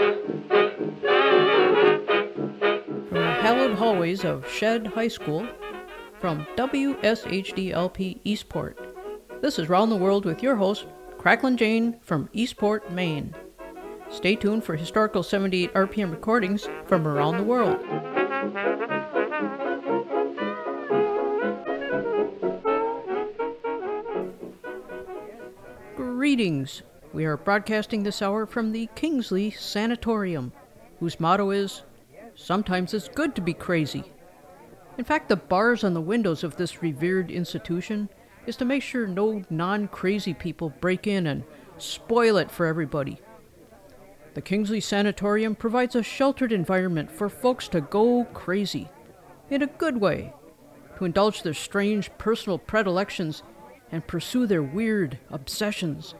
From the hallowed hallways of Shead High School, from WSHDLP Eastport, this is Round the World with your host, Cracklin Jane from Eastport, Maine. Stay tuned for historical 78 RPM recordings from around the world. Greetings. We are broadcasting this hour from the Kingsley Sanatorium, whose motto is Sometimes it's good to be crazy. In fact, the bars on the windows of this revered institution is to make sure no non crazy people break in and spoil it for everybody. The Kingsley Sanatorium provides a sheltered environment for folks to go crazy, in a good way, to indulge their strange personal predilections and pursue their weird obsessions.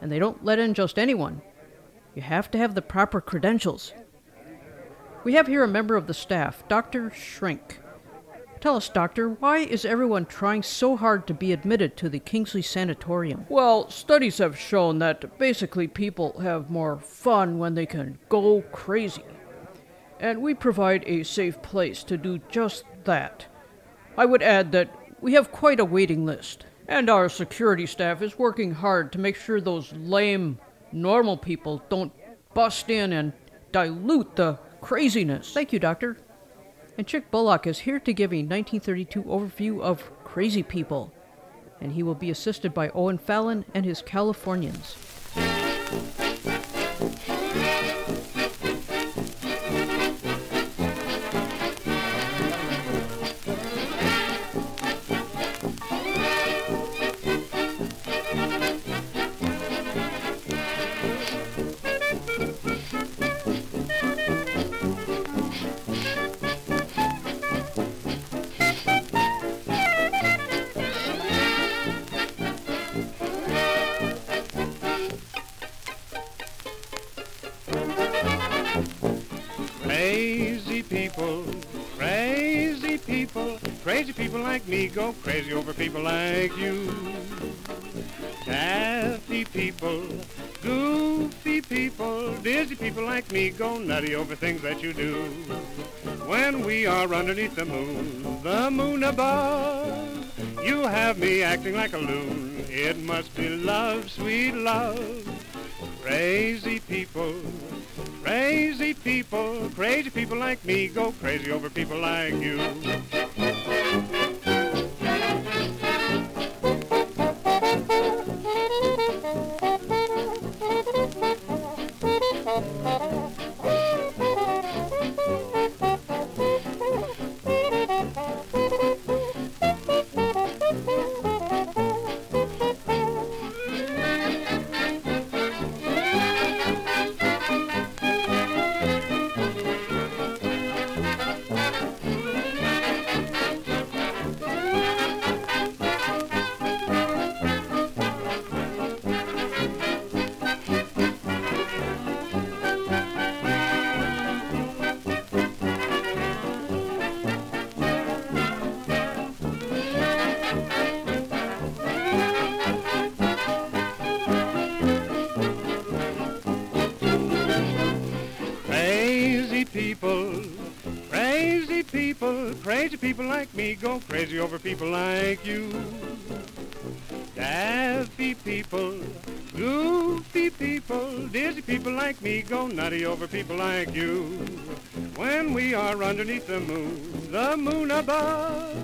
And they don't let in just anyone. You have to have the proper credentials. We have here a member of the staff, Dr. Shrink. Tell us, Doctor, why is everyone trying so hard to be admitted to the Kingsley Sanatorium? Well, studies have shown that basically people have more fun when they can go crazy. And we provide a safe place to do just that. I would add that we have quite a waiting list, and our security staff is working hard to make sure those lame, normal people don't bust in and dilute the craziness. Thank you, Doctor. And Chick Bullock is here to give a 1932 overview of crazy people, and he will be assisted by Owen Fallon and his Californians. Over things that you do. When we are underneath the moon, the moon above, you have me acting like a loon. It must be love, sweet love. Crazy people, crazy people, crazy people like me go crazy over people like you. People, crazy people, crazy people like me go crazy over people like you. Daffy people, goofy people, dizzy people like me go nutty over people like you. When we are underneath the moon, the moon above,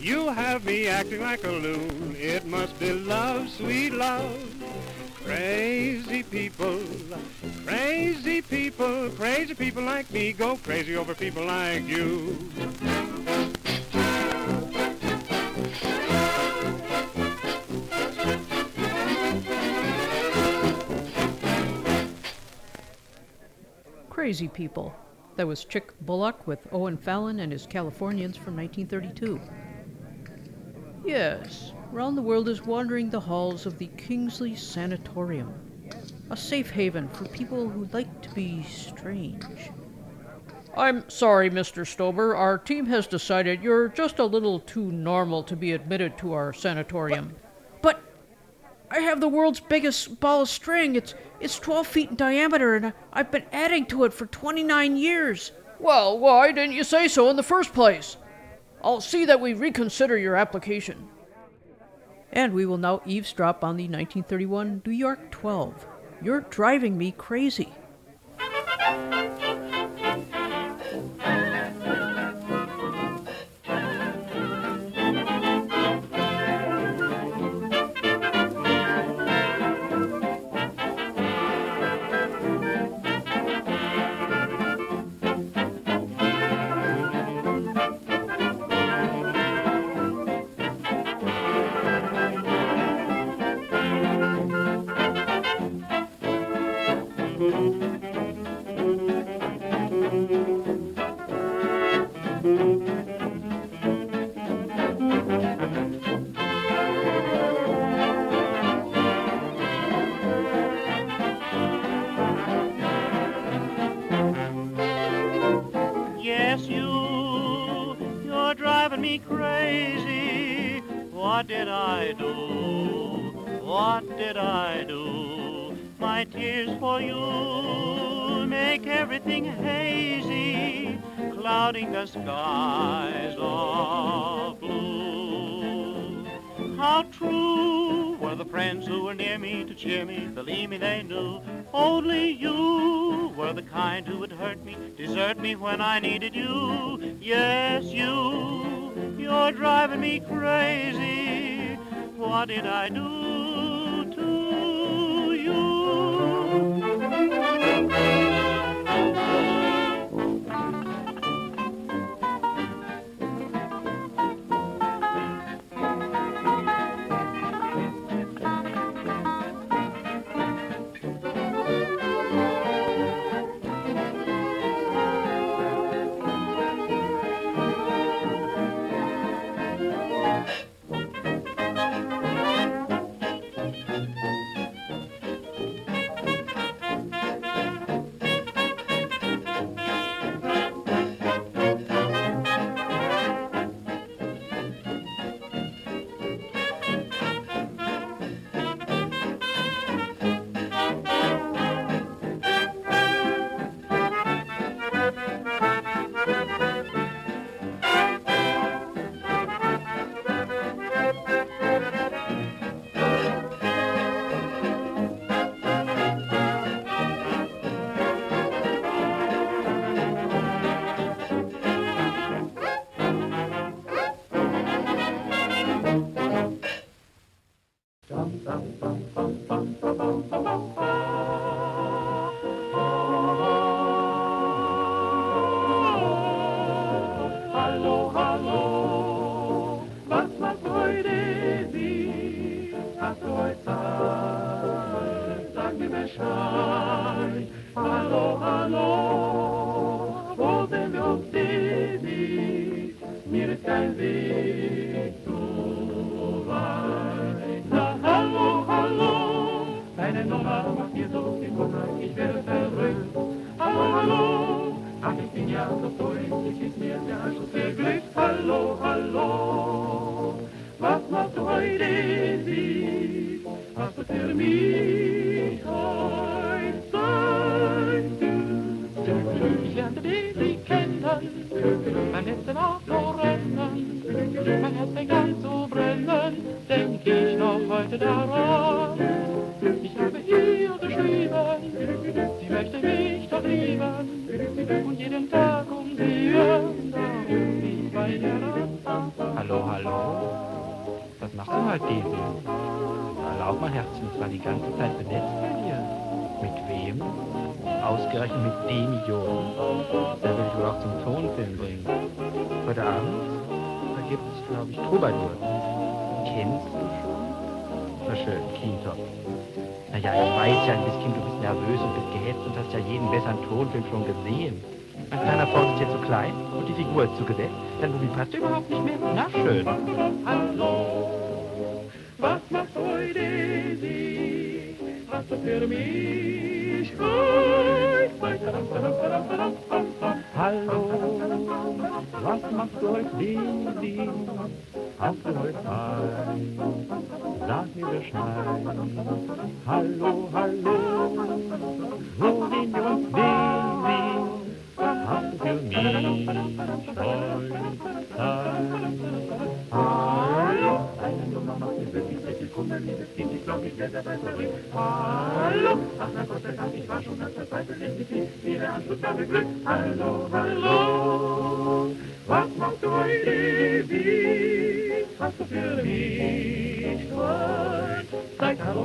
you have me acting like a loon. It must be love, sweet love. Crazy people, crazy people, crazy people like me go crazy over people like you. Crazy People. That was Chick Bullock with Owen Fallon and his Californians from 1932. Yes, Round the World is wandering the halls of the Kingsley Sanatorium, a safe haven for people who like to be strange. I'm sorry, Mr. Stober. Our team has decided you're just a little too normal to be admitted to our sanatorium. But, but I have the world's biggest ball of string. It's it's 12 feet in diameter, and I've been adding to it for 29 years. Well, why didn't you say so in the first place? I'll see that we reconsider your application. And we will now eavesdrop on the 1931 New York 12 you're driving me crazy. who would hurt me, desert me when I needed you. Yes, you, you're driving me crazy. What did I do to you? ja jeden besseren Tonfilm schon gesehen. Mein kleiner Faust ist ja zu klein und die Figur ist zu gesetzt. Dann Lumi passt überhaupt nicht mehr. Na schön. Hallo, was macht heute Hast du für mich? Hallo, was machst du heute, Habt ihr heute frei? Sag mir Bescheid. Hallo, hallo, wo gehen wir uns sehen? Hast du für mich heute Zeit? Eine Nummer macht mir wirklich sehr viel Kummer, liebes Kind, ich glaube, ich werde dabei verbringen. Hallo, ach mein Gott der Dank, ich war schon ganz verzweifelt, endlich wieder Anschluss war Glück. Hallo, hallo.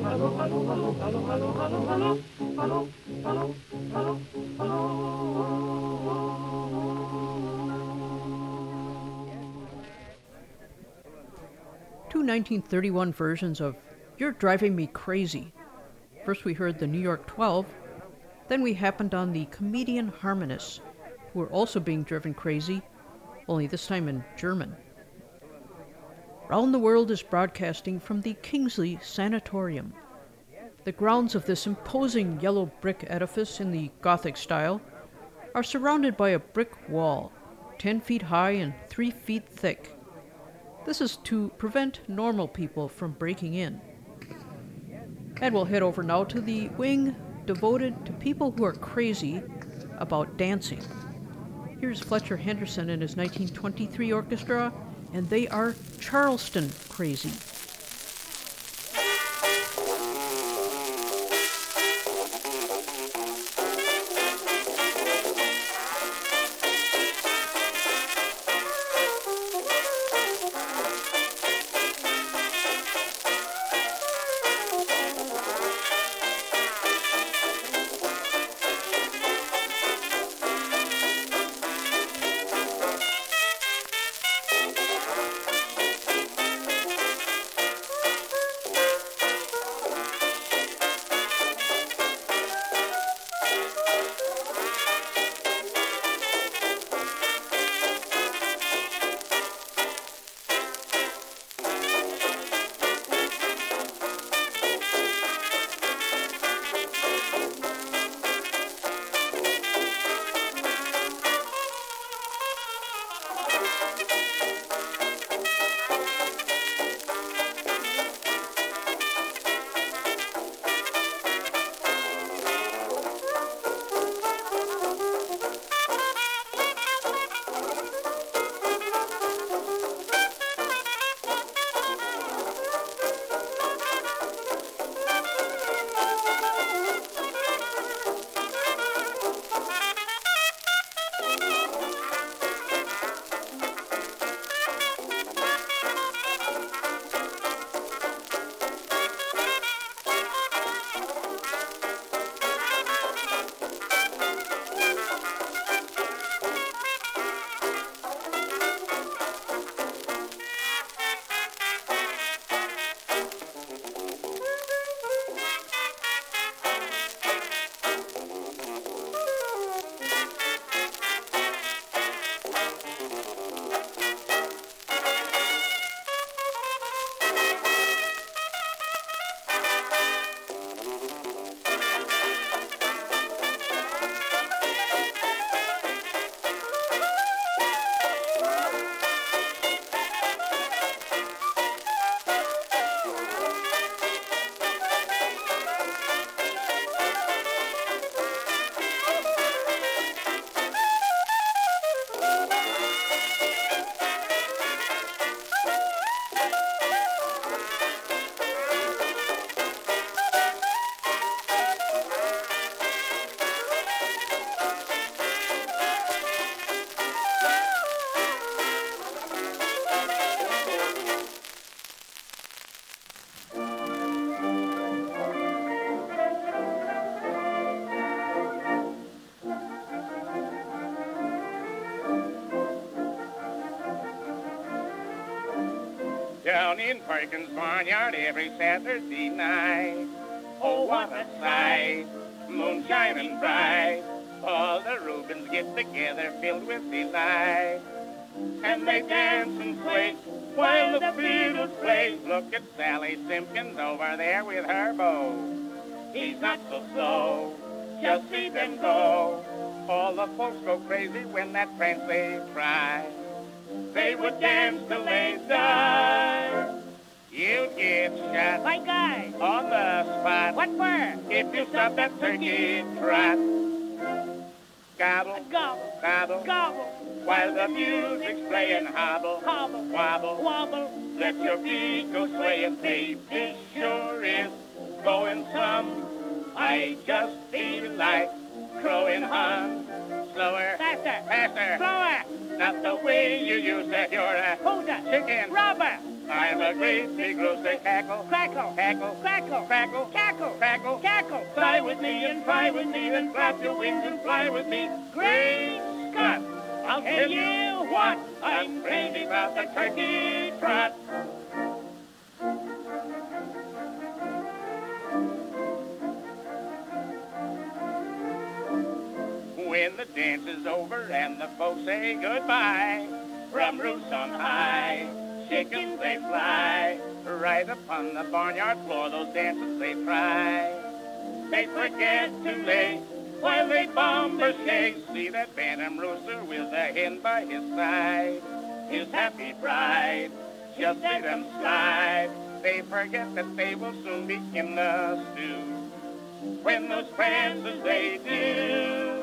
Two 1931 versions of You're Driving Me Crazy. First, we heard the New York 12, then, we happened on the comedian harmonists, who were also being driven crazy, only this time in German. Round the World is broadcasting from the Kingsley Sanatorium. The grounds of this imposing yellow brick edifice in the Gothic style are surrounded by a brick wall, 10 feet high and 3 feet thick. This is to prevent normal people from breaking in. And we'll head over now to the wing devoted to people who are crazy about dancing. Here's Fletcher Henderson and his 1923 orchestra, and they are Charleston crazy. Barnyard every Saturday night. Oh, what a sight, moonshine and bright. All the Rubens get together filled with delight. And they dance and sway while the Beatles play. Look at Sally Simpkins over there with her beau. He's not so slow, just see them go. All the folks go crazy when that prance they try. They would dance till they die. You get shot My guy. on the spot. What for? If you stop that turkey trot. Gobble, Gobble. gobble, Gobble. while the music's playing hobble, Hobble. wobble. Wobble. Let your feet go swaying, baby sure is going some. I just feel like crowing on. Slower, Faster. faster, Slower. not the way you used to. You're a uh, Who's chicken. Robber. I'm a great big rooster. Cackle, Crackle. cackle, Crackle. crackle, Cackle. crackle. Cackle. Fly with me and fly with me and flap your wings and fly with me. Great Scott! I'll tell you what, I'm crazy about the turkey trot. When the dance is over and the folks say goodbye, from roofs on high, chickens they fly, right upon the barnyard floor, those dances they try. They forget to lay while they bombardier. See that phantom rooster with a hen by his side. His happy bride, just see them slide. They forget that they will soon be in the stew. When those prances they do,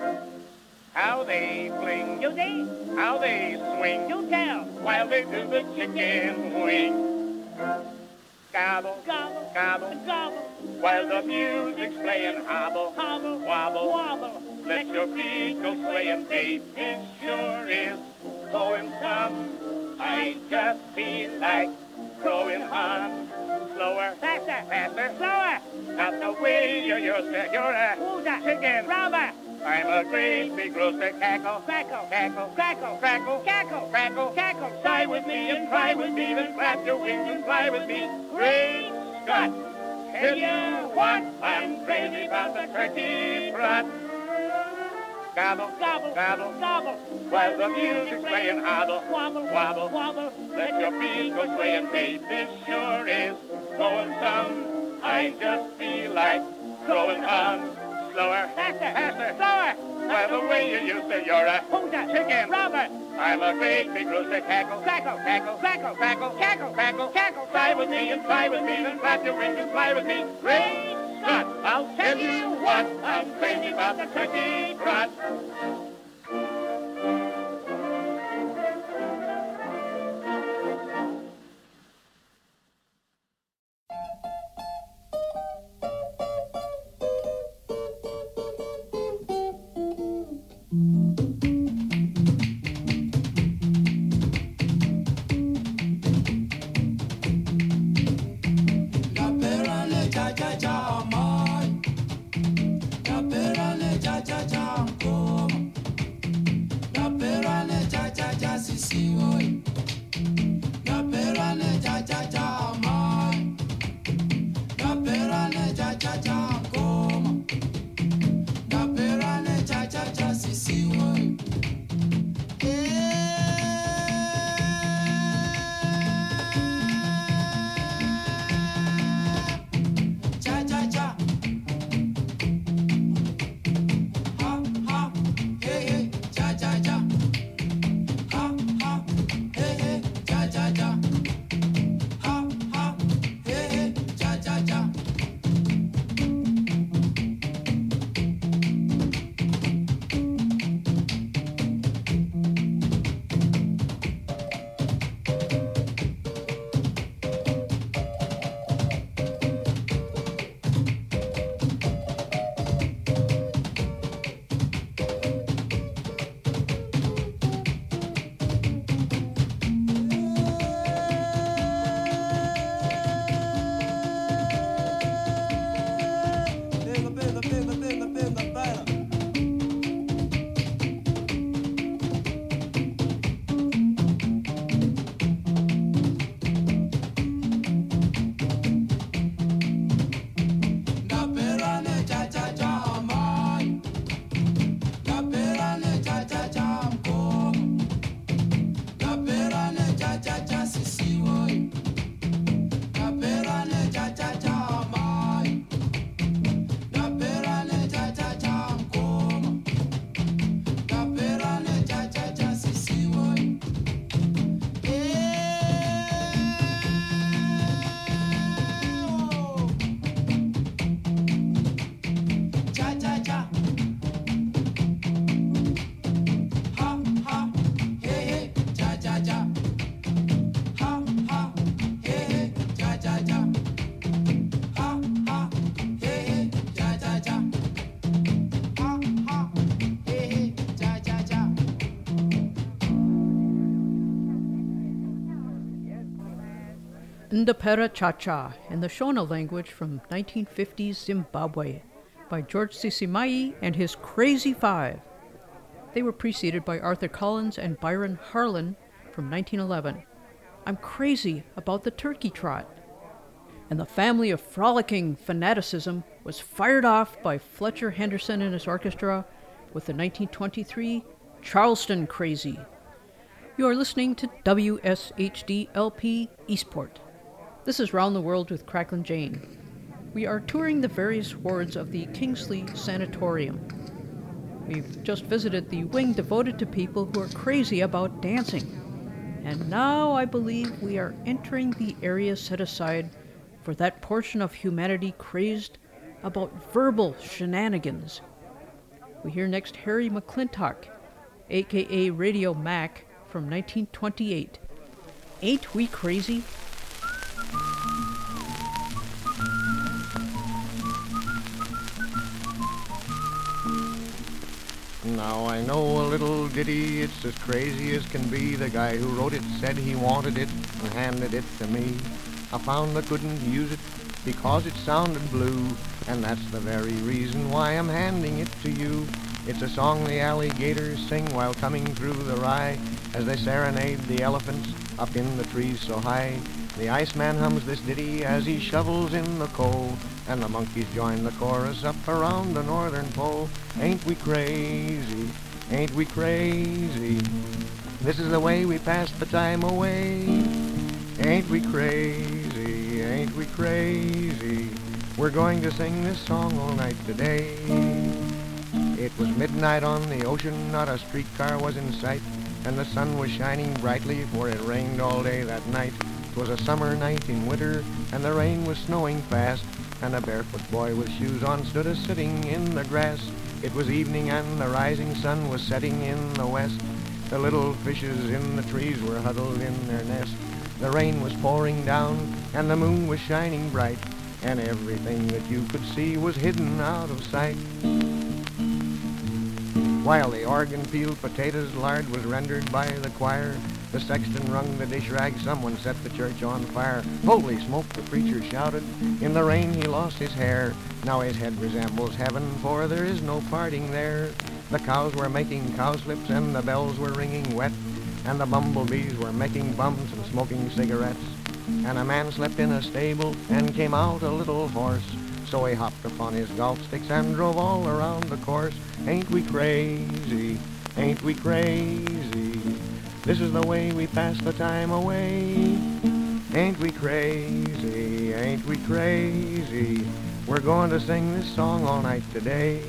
how they fling, You see? how they swing, You tell. while they do the chicken wing. Gobble, Gobble. gobble, Gobble. while the music's playing hobble, Hobble. wobble. Wobble. Let your feet go swaying, babe. It sure is going some. I just feel like growing on. Slower, Faster. faster, Slower. not the way you used to. You're a Who's chicken. Robber. I'm a great big rooster. Cackle, Crackle. cackle, Crackle. crackle, Cackle. crackle. Cackle. Fly with me and fly with me, then flap your wings and fly with me. Great Scott! Tell you what, I'm crazy about the turkey trot. Gobble, Gobble. gobble, Gobble. while the music's playing hobble, Wobble. wobble. Wobble. Let your feet go swaying, babe. This sure is going some. I just feel like growing on. Slower, Faster. faster. Slower. By the way you used to, you're a Who's that? chicken. Robber. I'm a great big rooster. Cackle, Crackle. cackle, Crackle. crackle, Cackle. crackle, Cackle. Fly with me and fly with me, then flap your wings and fly with me. Great Scott! I'll tell you what, I'm crazy about the turkey trot. Ndapera Cha Cha in the Shona language from 1950s Zimbabwe by George Sisimai and his Crazy Five. They were preceded by Arthur Collins and Byron Harlan from 1911. I'm crazy about the turkey trot. And the family of frolicking fanaticism was fired off by Fletcher Henderson and his orchestra with the 1923 Charleston Crazy. You are listening to WSHD LP Eastport. This is Round the World with Cracklin' Jane. We are touring the various wards of the Kingsley Sanatorium. We've just visited the wing devoted to people who are crazy about dancing. And now I believe we are entering the area set aside for that portion of humanity crazed about verbal shenanigans. We hear next Harry McClintock, aka Radio Mac, from 1928. Ain't we crazy? Now I know a little ditty, it's as crazy as can be. The guy who wrote it said he wanted it and handed it to me. I found I couldn't use it because it sounded blue, and that's the very reason why I'm handing it to you. It's a song the alligators sing while coming through the rye as they serenade the elephants up in the trees so high. The Iceman hums this ditty as he shovels in the coal, and the monkeys join the chorus up around the northern pole. Ain't we crazy? Ain't we crazy? This is the way we pass the time away. Ain't we crazy? Ain't we crazy? We're going to sing this song all night today. It was midnight on the ocean, not a streetcar was in sight, and the sun was shining brightly, for it rained all day that night. 'Twas a summer night in winter, and the rain was snowing fast, and a barefoot boy with shoes on stood a sitting in the grass. It was evening, and the rising sun was setting in the west. The little fishes in the trees were huddled in their nest. The rain was pouring down, and the moon was shining bright, and everything that you could see was hidden out of sight. While the organ peeled potatoes, lard was rendered by the choir. The sexton rung the dish rag, someone set the church on fire. Holy smoke, the preacher shouted. In the rain he lost his hair. Now his head resembles heaven, for there is no parting there. The cows were making cowslips, and the bells were ringing wet, and the bumblebees were making bums and smoking cigarettes. And a man slept in a stable, and came out a little horse. So he hopped upon his golf sticks and drove all around the course. Ain't we crazy? Ain't we crazy? This is the way we pass the time away. Ain't we crazy? Ain't we crazy? We're going to sing this song all night today.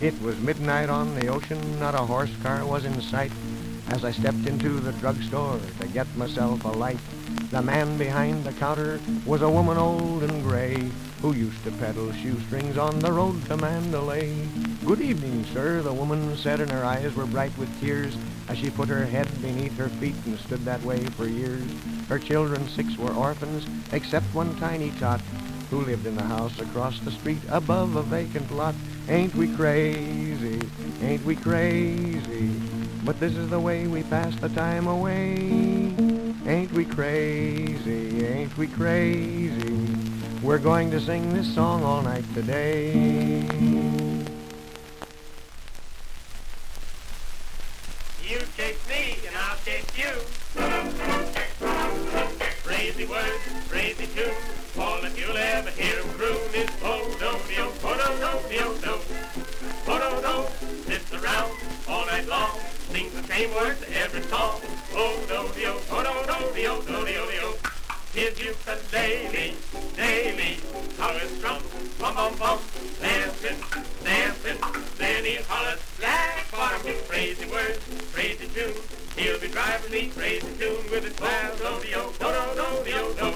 It was midnight on the ocean, not a horse car was in sight. As I stepped into the drugstore to get myself a light, the man behind the counter was a woman old and gray who used to peddle shoestrings on the road to Mandalay. Good evening, sir, the woman said, and her eyes were bright with tears as she put her head beneath her feet and stood that way for years. Her children, six, were orphans, except one tiny tot who lived in the house across the street above a vacant lot. Ain't we crazy? Ain't we crazy? But this is the way we pass the time away. Ain't we crazy? Ain't we crazy? We're going to sing this song all night today. You chase me and I'll chase you. Crazy words, crazy tune. All that you'll ever hear of croon is oh, no dio, no no dio no. Oh no no, oh, sits around all night long, sings the same words every song. No dio, oh no no oh, dio, dio. His ukulele, daily, how it strums, bum bum bum, dancing, dancing. Then he hollers, black bottom, you crazy words, crazy tune. He'll be driving me crazy tune with his wild rodeo, do do do.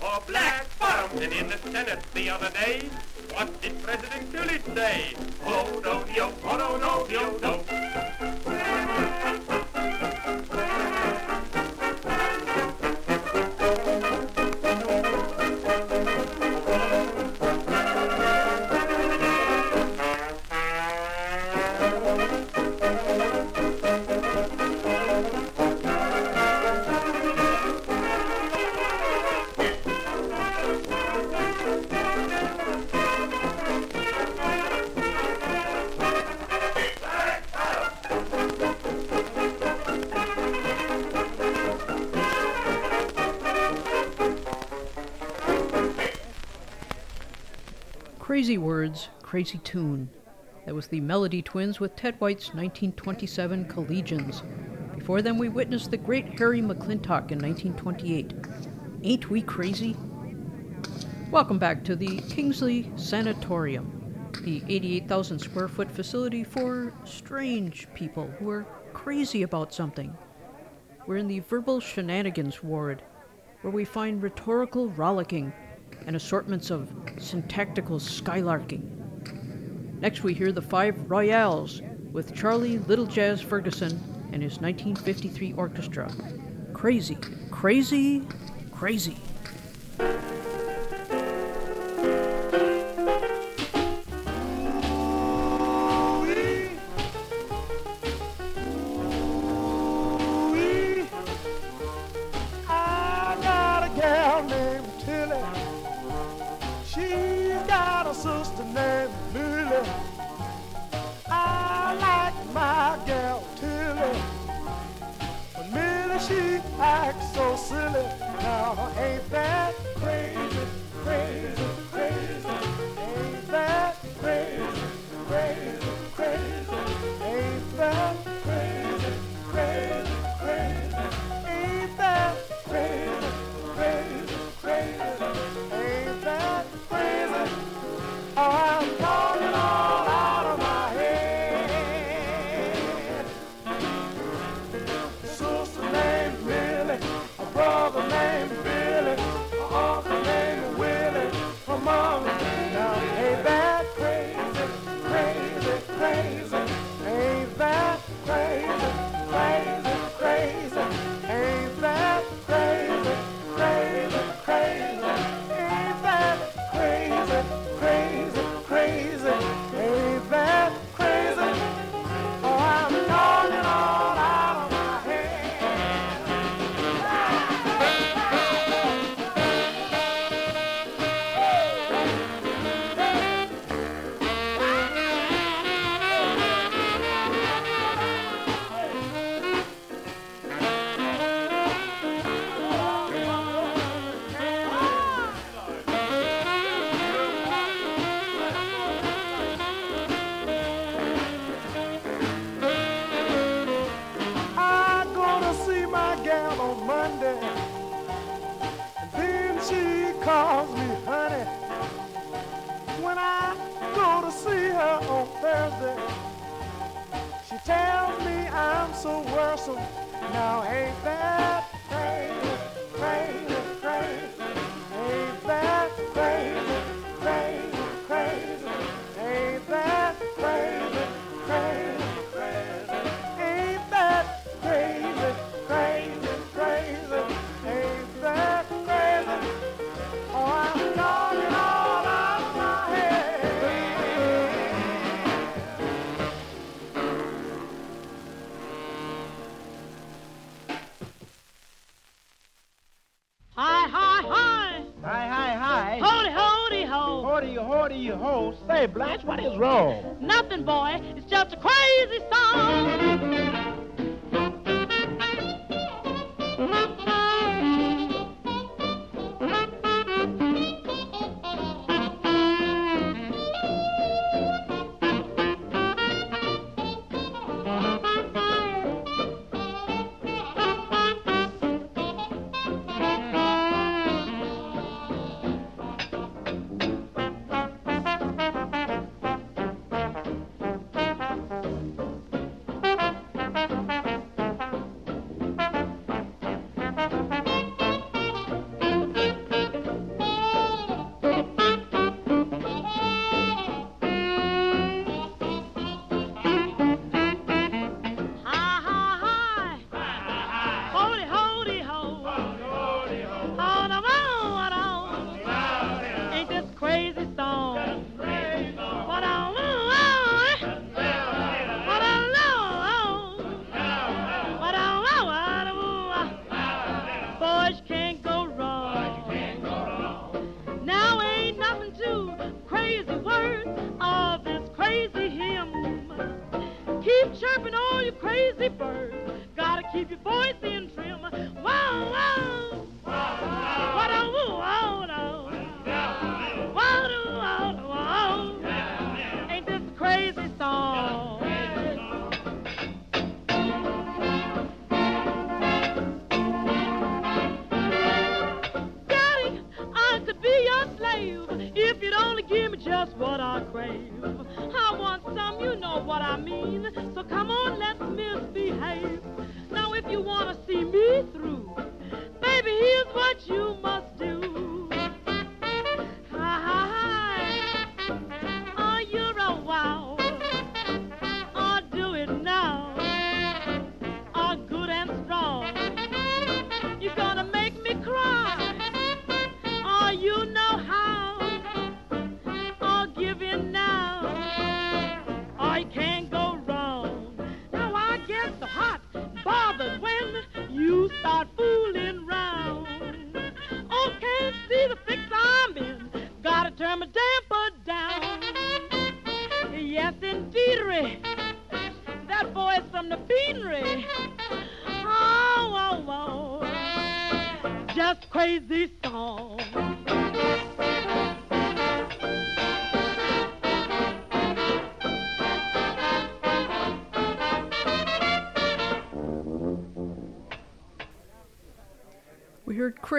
or black bottom. And in the Senate the other day, what did President Coolidge say? Oh, no, yo, oh, no, no, yo, no. Crazy Tune. That was the Melody Twins with Ted White's 1927 Collegians. Before them, we witnessed the great Harry McClintock in 1928. Ain't we crazy? Welcome back to the Kingsley Sanatorium, the 88,000 square foot facility for strange people who are crazy about something. We're in the verbal shenanigans ward, where we find rhetorical rollicking and assortments of syntactical skylarking. Next, we hear the Five Royales with Charlie Little Jazz Ferguson and his 1953 orchestra. Crazy, crazy, crazy.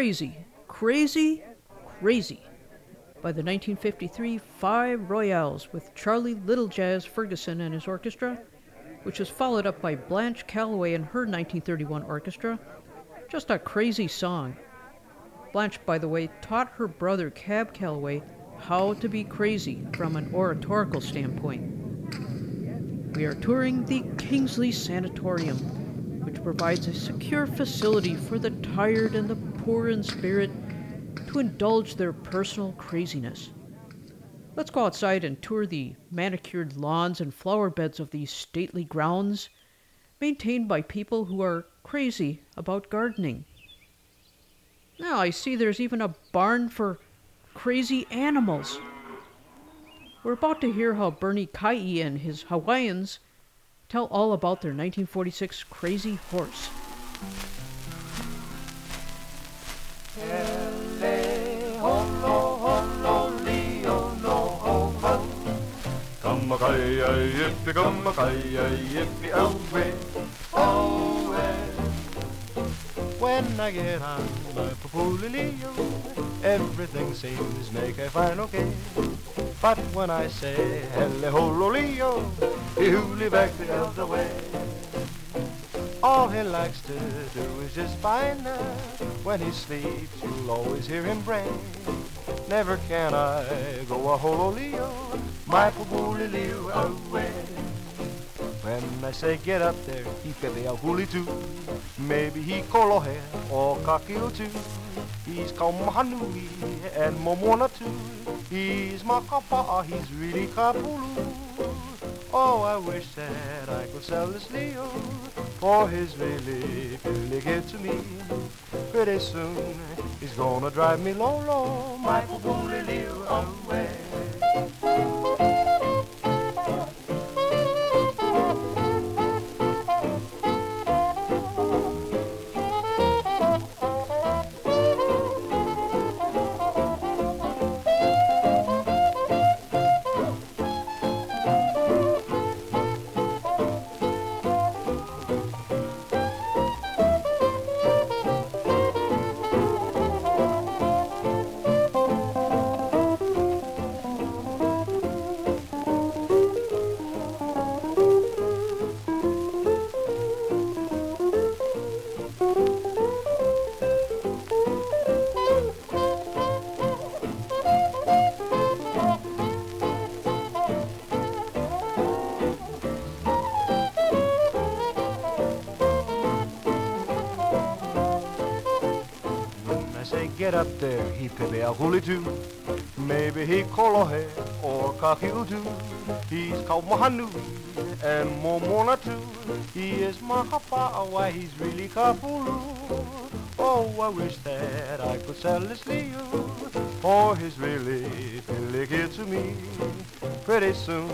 Crazy, Crazy, Crazy by the 1953 Five Royales with Charlie Little Jazz Ferguson and his orchestra, which was followed up by Blanche Calloway and her 1931 orchestra. Just a crazy song. Blanche, by the way, taught her brother Cab Calloway how to be crazy from an oratorical standpoint. We are touring the Kingsley Sanatorium, which provides a secure facility for the tired and the poor in spirit to indulge their personal craziness. Let's go outside and tour the manicured lawns and flower beds of these stately grounds, maintained by people who are crazy about gardening. Now, I see there's even a barn for crazy animals. We're about to hear how Bernie Kai and his Hawaiians tell all about their 1946 crazy horse. Come-a-kaya, yippee, come-a-kaya, yippee, oh, away, away. Oh, when I get on my Papulilio, everything seems make a fine okay. But when I say hele hololio, you live back the other way. All he likes to do is just fine now. When he sleeps, you'll always hear him bray. Never can I go a hololio, my Papulilio away. When I say get up there, he pepe a huli too. Maybe he kolohe or kakio too. He's kaumahanui and momona too. He's makapa, he's really kapulu. Oh, I wish that I could sell this Leo, for he's really, really good to me. Pretty soon, he's gonna drive me low, low, my Leo away. Pepe a huli too. Maybe he kolohe or kakiu too. He's called kaumahanui and momona too. He is mahapa, oh, why he's really kapulu. Oh, I wish that I could sell this Leo, for he's really good to me. Pretty soon,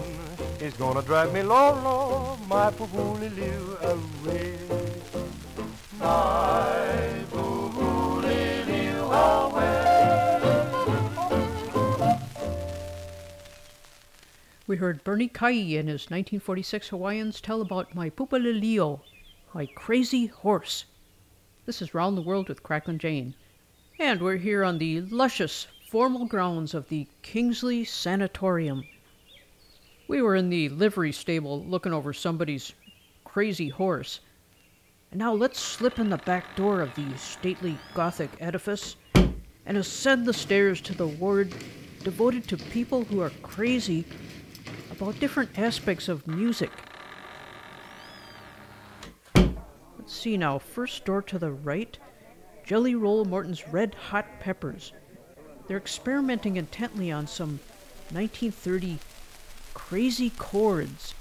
he's gonna drive me low, low, my poo-poo-lily away. My We heard Bernie Kai and his 1946 Hawaiians tell about my pupalilio, my crazy horse. This is Round the World with Cracklin' Jane. And we're here on the luscious, formal grounds of the Kingsley Sanatorium. We were in the livery stable looking over somebody's crazy horse. And now let's slip in the back door of the stately Gothic edifice and ascend the stairs to the ward devoted to people who are crazy about different aspects of music. Let's see now. First door to the right Jelly Roll Morton's Red Hot Peppers. They're experimenting intently on some 1930 crazy chords.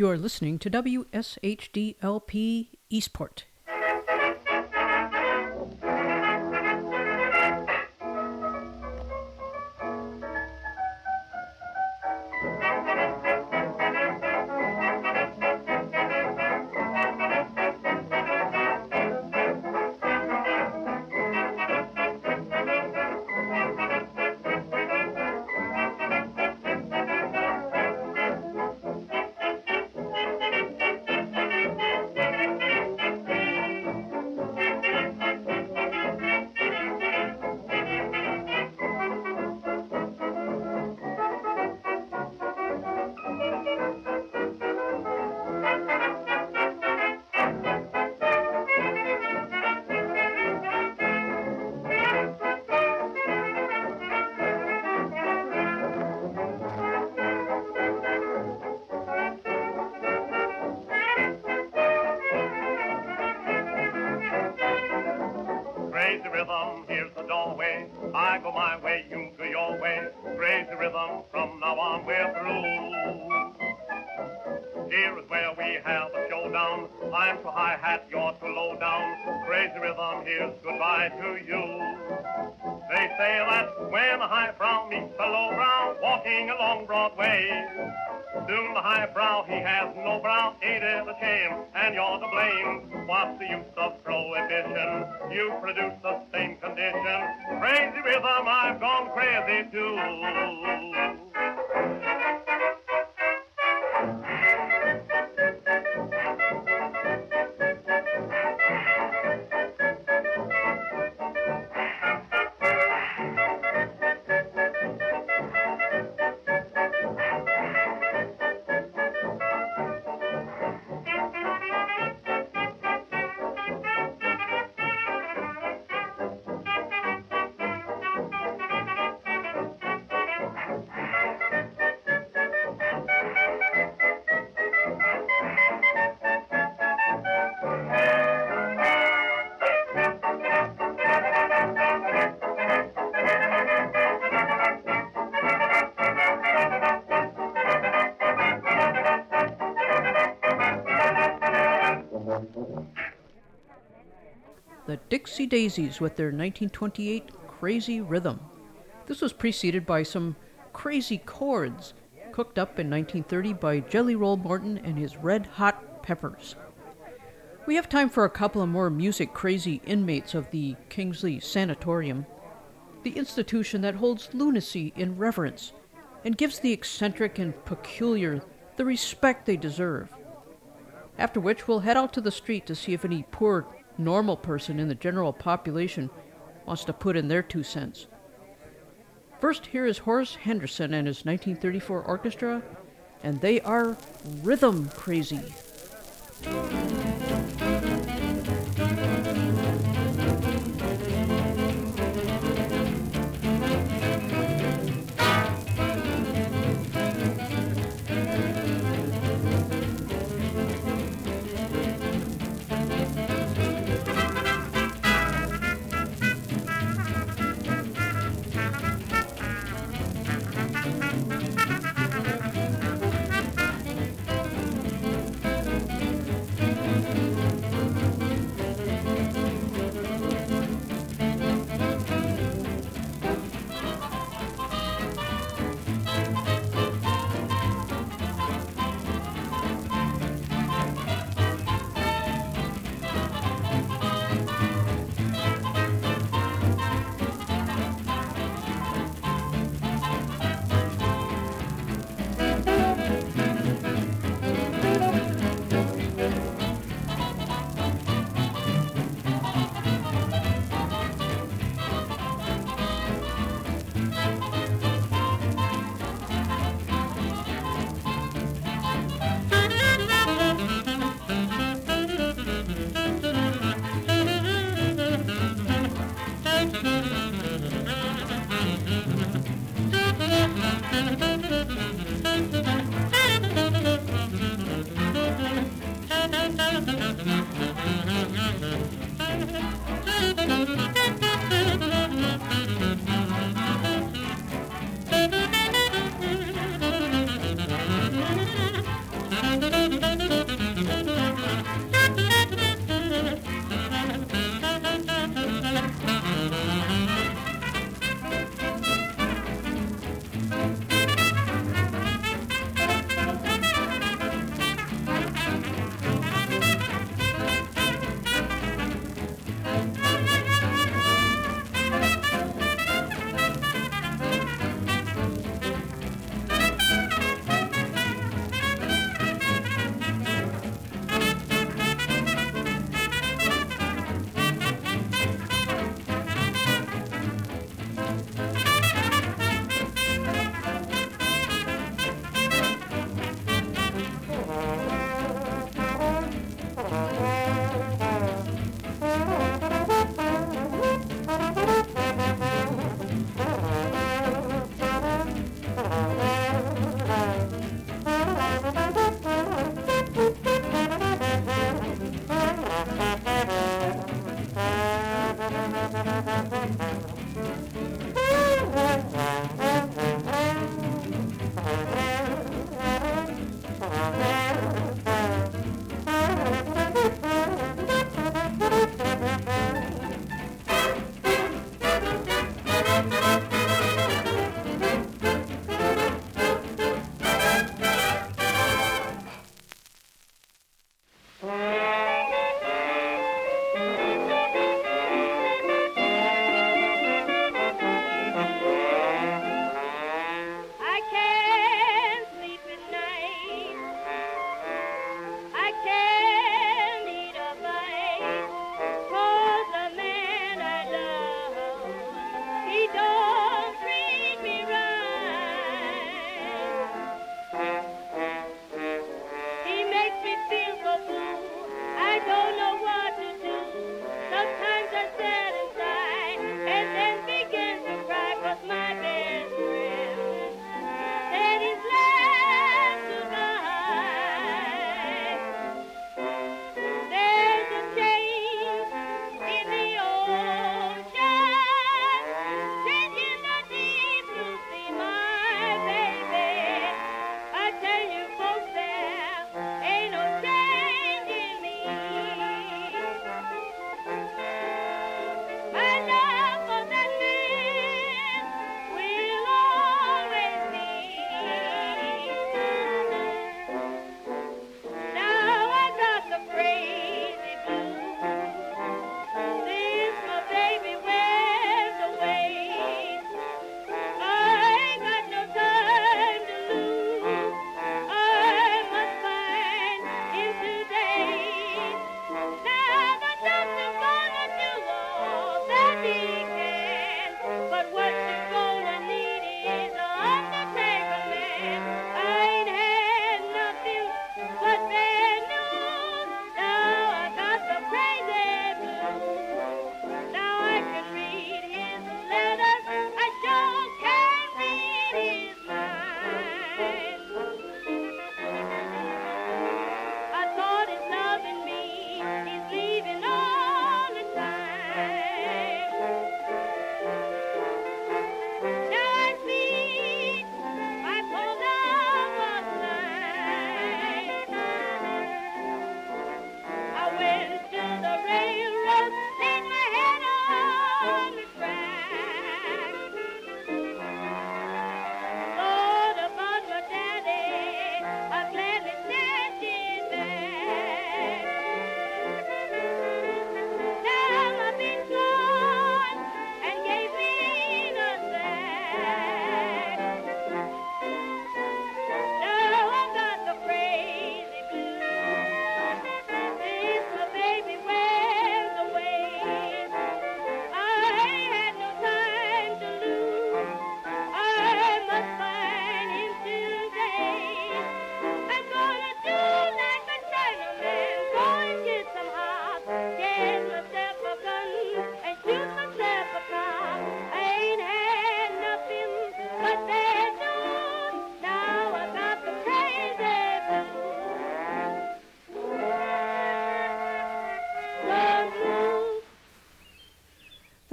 You're listening to WSHDLP Eastport. Here's goodbye to you. They say that when the high brow meets the low brow, walking along Broadway. Soon the high brow, he has no brow, ain't a shame? And you're to blame. What's the use of prohibition? You produce the same condition. Crazy rhythm, I've gone crazy too. Daisies with their 1928 Crazy Rhythm. This was preceded by some crazy chords cooked up in 1930 by Jelly Roll Morton and his Red Hot Peppers. We have time for a couple of more music crazy inmates of the Kingsley Sanatorium, the institution that holds lunacy in reverence and gives the eccentric and peculiar the respect they deserve. After which, we'll head out to the street to see if any poor, normal person in the general population wants to put in their two cents. First, here is Horace Henderson and his 1934 orchestra, and they are rhythm crazy.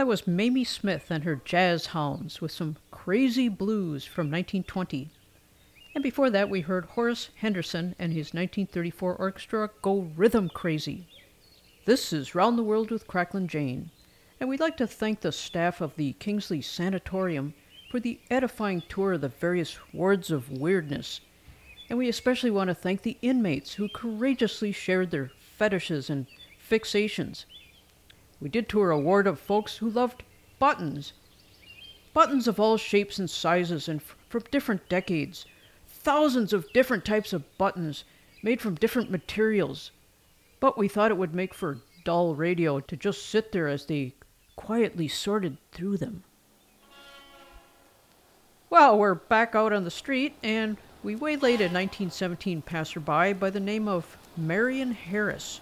Was Mamie Smith and her Jazz Hounds with some crazy blues from 1920. And before that, we heard Horace Henderson and his 1934 orchestra go rhythm crazy. This is Round the World with Cracklin' Jane, and we'd like to thank the staff of the Kingsley Sanatorium for the edifying tour of the various wards of weirdness. And we especially want to thank the inmates who courageously shared their fetishes and fixations. We did tour a ward of folks who loved buttons. Buttons of all shapes and sizes and f- from different decades. Thousands of different types of buttons made from different materials. But we thought it would make for dull radio to just sit there as they quietly sorted through them. Well, we're back out on the street, and we waylaid a 1917 passerby by the name of Marion Harris,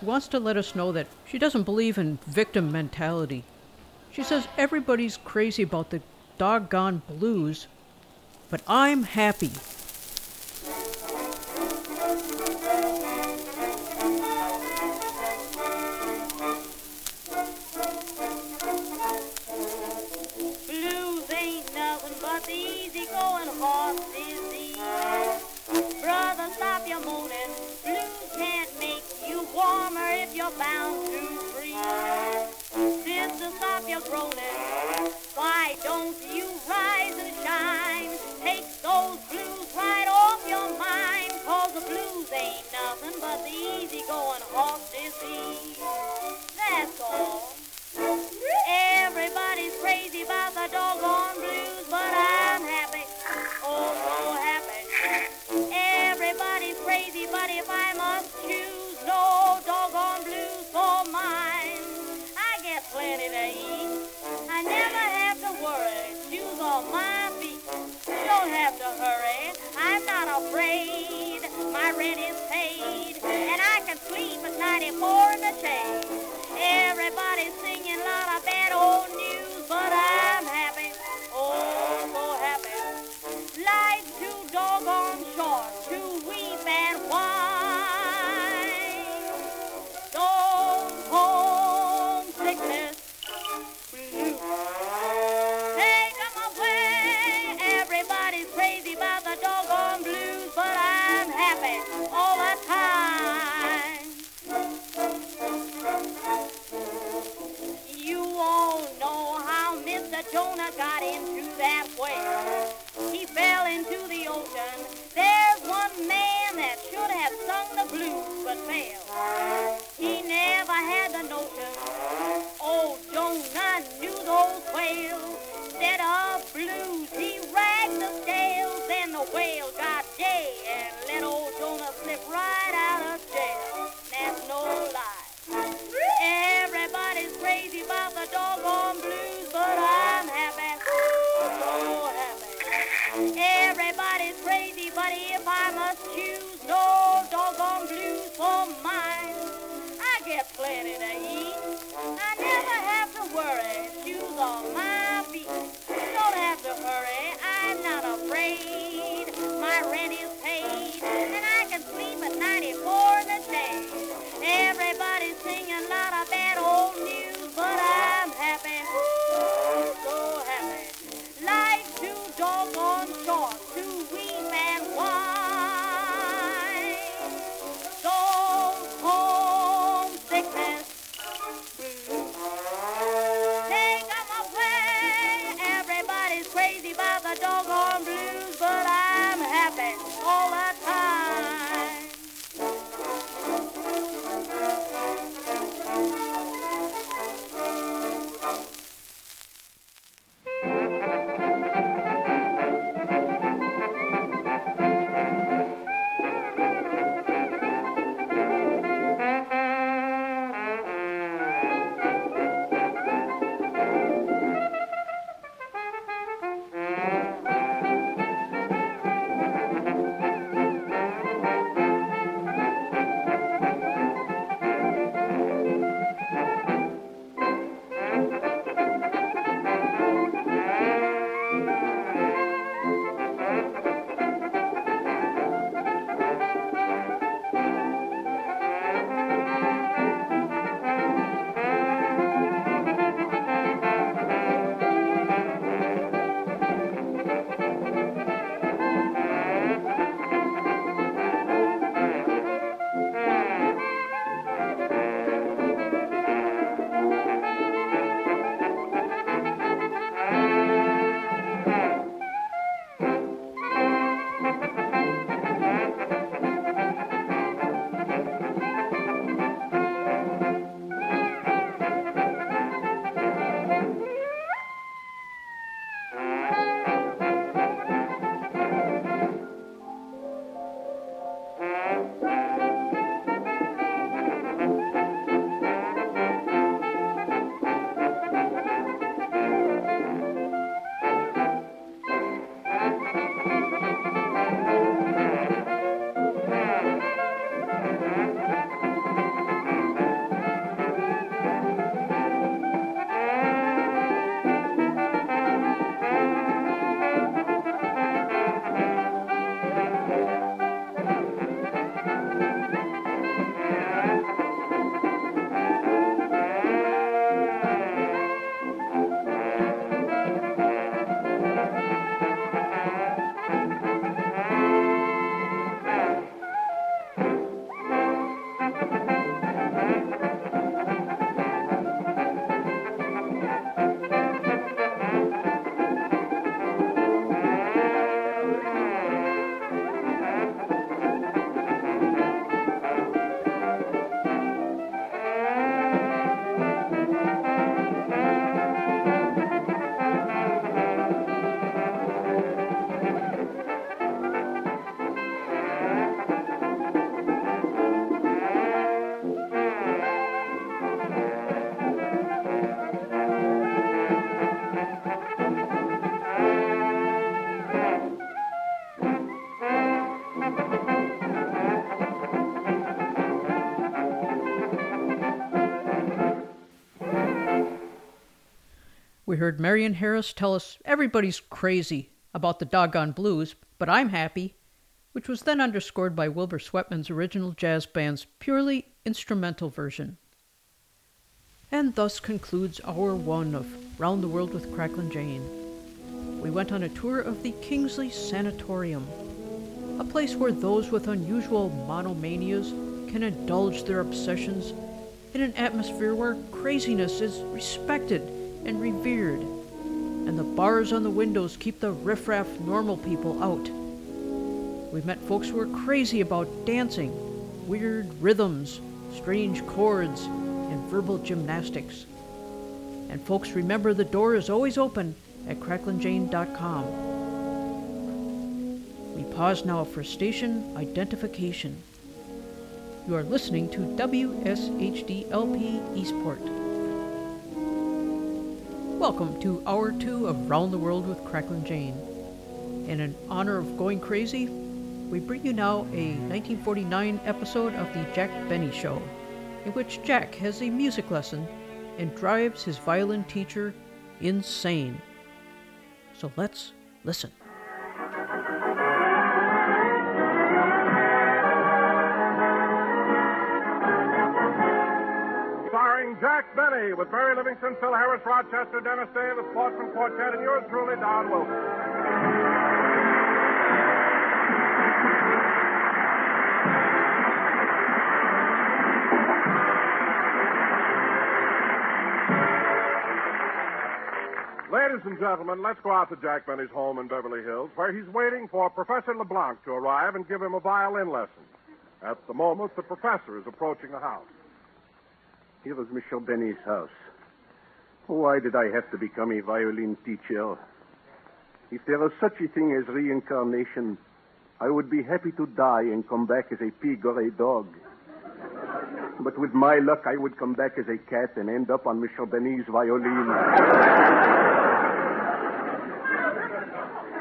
wants to let us know that she doesn't believe in victim mentality. She says everybody's crazy about the doggone blues, but I'm happy. Bound heard Marion Harris tell us everybody's crazy about the doggone blues, but I'm happy, which was then underscored by Wilbur Sweatman's original jazz band's purely instrumental version. And thus concludes hour one of Round the World with Cracklin' Jane. We went on a tour of the Kingsley Sanatorium, a place where those with unusual monomanias can indulge their obsessions in an atmosphere where craziness is respected and revered, and the bars on the windows keep the riffraff normal people out. We've met folks who are crazy about dancing, weird rhythms, strange chords, and verbal gymnastics. And folks remember the door is always open at cracklinjane.com. We pause now for station identification. You are listening to WSHDLP Eastport. Welcome to Hour 2 of Round the World with Cracklin' Jane. And in honor of going crazy, we bring you now a 1949 episode of The Jack Benny Show, in which Jack has a music lesson and drives his violin teacher insane. So let's listen. Benny with Mary Livingstone, Phil Harris, Rochester, Dennis Day, the Sportsmen Quartet, and yours truly, Don Wilson. Ladies and gentlemen, let's go out to Jack Benny's home in Beverly Hills, where he's waiting for Professor LeBlanc to arrive and give him a violin lesson. At the moment, the professor is approaching the house. Here was Michel Benny's house. Why did I have to become a violin teacher? If there was such a thing as reincarnation, I would be happy to die and come back as a pig or a dog. But with my luck, I would come back as a cat and end up on Michel Benny's violin.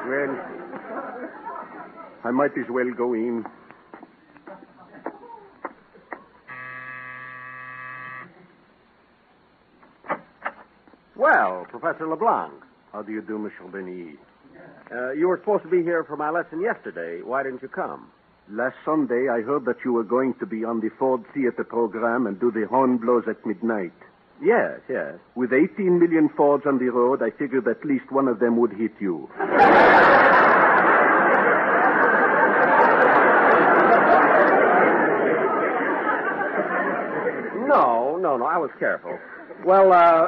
well, I might as well go in. Well, Professor LeBlanc, How do you do, Michel Benny? uh, you were supposed to be here for my lesson yesterday. Why didn't you come? Last Sunday, I heard that you were going to be on the Ford Theater program and do the horn blows at midnight. Yes, yes. With 18 million Fords on the road, I figured at least one of them would hit you. No, no, no. I was careful. Well, uh,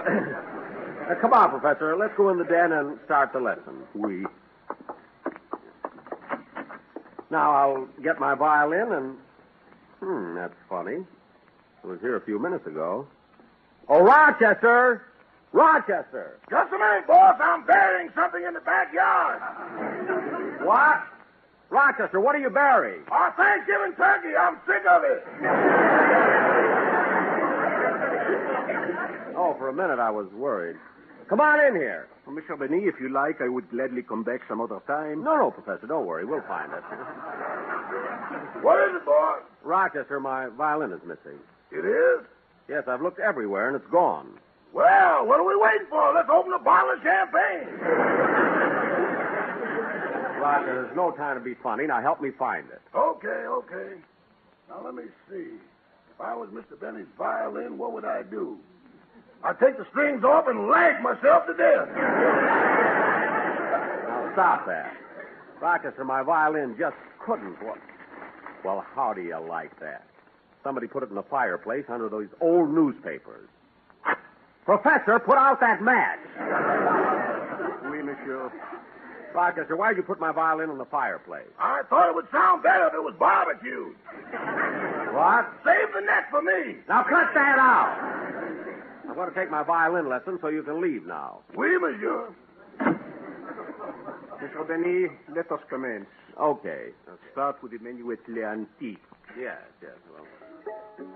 uh, come on, Professor. Let's go in the den and start the lesson. We. Now I'll get my violin and. Hmm, that's funny. I was here a few minutes ago. Oh, Rochester! Rochester! Just a minute, boss. I'm burying something in the backyard. What? Rochester, what are you burying? Our Thanksgiving turkey. I'm sick of it. Oh, for a minute I was worried. Come on in here. Well, Michel Benny, if you like, I would gladly come back some other time. No, no, Professor, don't worry. We'll find it. What is it, boss? Rochester, my violin is missing. It is? Yes, I've looked everywhere and it's gone. Well, what are we waiting for? Let's open a bottle of champagne. Rochester, there's no time to be funny. Now help me find it. Okay, okay. Now let me see. If I was Mr. Benny's violin, what would I do? I'd take the strings off and lag myself to death. Now stop that. Rochester, my violin just couldn't. What? Well, how do you like that? Somebody put it in the fireplace under those old newspapers. Professor, put out that match. Oui, monsieur. Rochester, why'd you put my violin in the fireplace? I thought it would sound better if it was barbecued. What? Save the neck for me. Now cut that out. I'm going to take my violin lesson so you can leave now. Oui, monsieur. Michel Denis, let us commence. Okay. Now start with the minuet l'antique. Yes, yes. Well.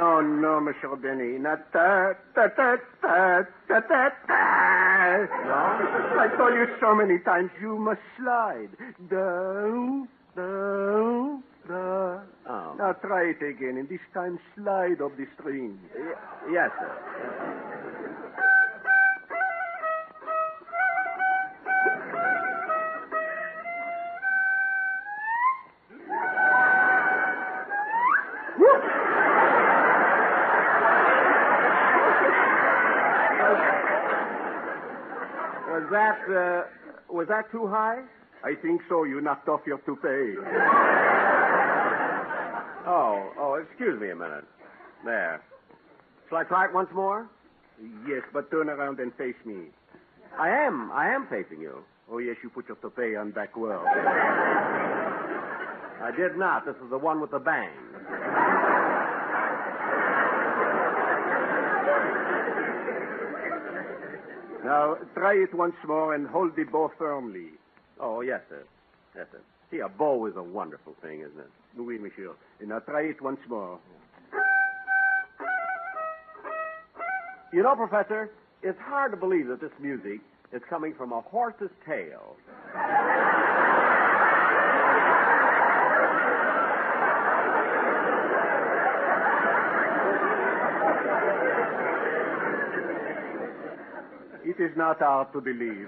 No, no, Monsieur. Benny. Not ta ta ta ta ta ta ta. No? I told you so many times you must slide. Down, down, down. Oh. Now try it again, and this time slide up the string. Yes, sir. That, uh, was that too high? I think so. You knocked off your toupee. Oh, oh, excuse me a minute. There. Shall I try it once more? Yes, but turn around and face me. I am. I am facing you. Oh, yes, you put your toupee on back well. I did not. This is the one with the bang. Now, try it once more and hold the bow firmly. Oh, yes, sir. Yes, sir. See, a bow is a wonderful thing, isn't it? Oui, monsieur. And now try it once more. You know, Professor, it's hard to believe that this music is coming from a horse's tail. It is not hard to believe.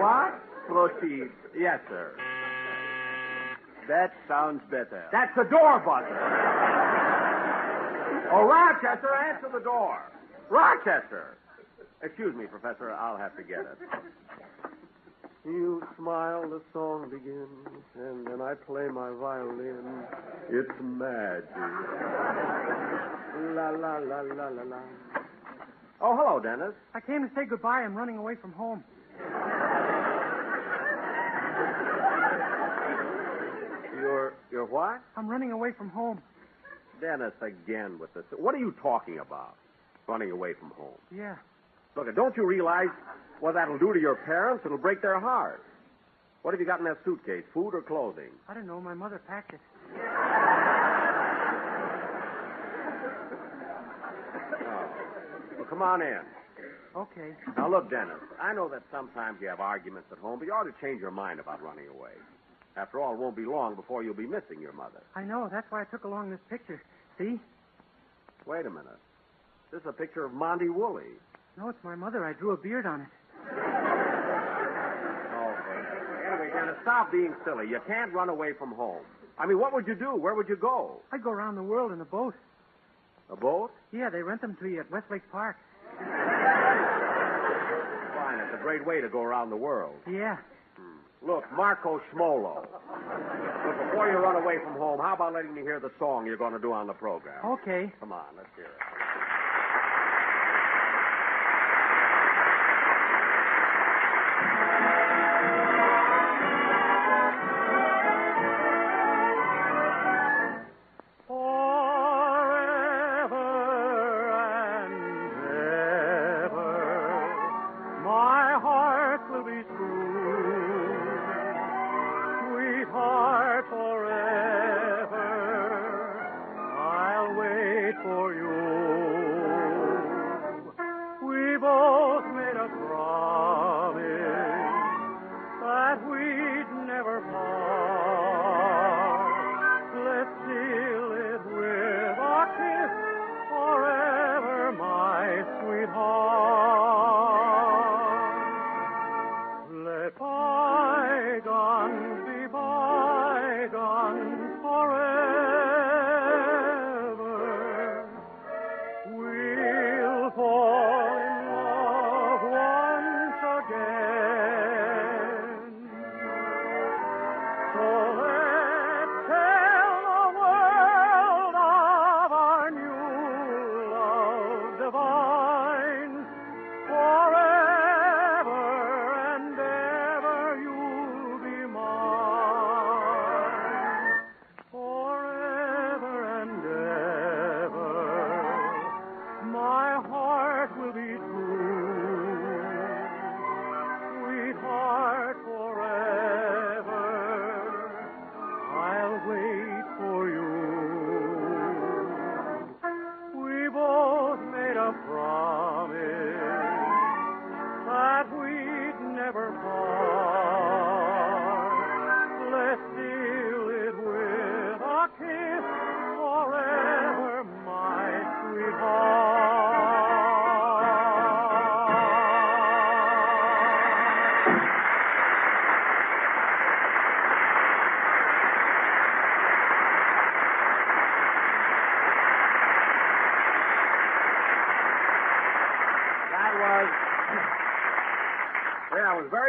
What? Proceed. Yes, sir. That sounds better. That's the door buzzer. Oh, Rochester, answer the door. Rochester. Excuse me, Professor. I'll have to get it. You smile, the song begins, and then I play my violin. It's magic. La la la la la la. Oh, hello, Dennis. I came to say goodbye. I'm running away from home. You're you're what? I'm running away from home. Dennis again with this. What are you talking about? Running away from home. Yeah. Look, don't you realize what that'll do to your parents? It'll break their hearts. What have you got in that suitcase? Food or clothing? I don't know. My mother packed it. Oh. Well, come on in. Okay. Now, look, Dennis, I know that sometimes you have arguments at home, but you ought to change your mind about running away. After all, it won't be long before you'll be missing your mother. I know. That's why I took along this picture. See? Wait a minute. This is a picture of Monty Woolley. No, it's my mother. I drew a beard on it. Oh, anyway, Dennis, stop being silly. You can't run away from home. I mean, what would you do? Where would you go? I'd go around the world in a boat. A boat? Yeah, they rent them to you at Westlake Park. Fine. It's a great way to go around the world. Yeah. Hmm. Look, Marco Smolo. But before you run away from home, how about letting me hear the song you're going to do on the program? Okay. Come on, let's hear it.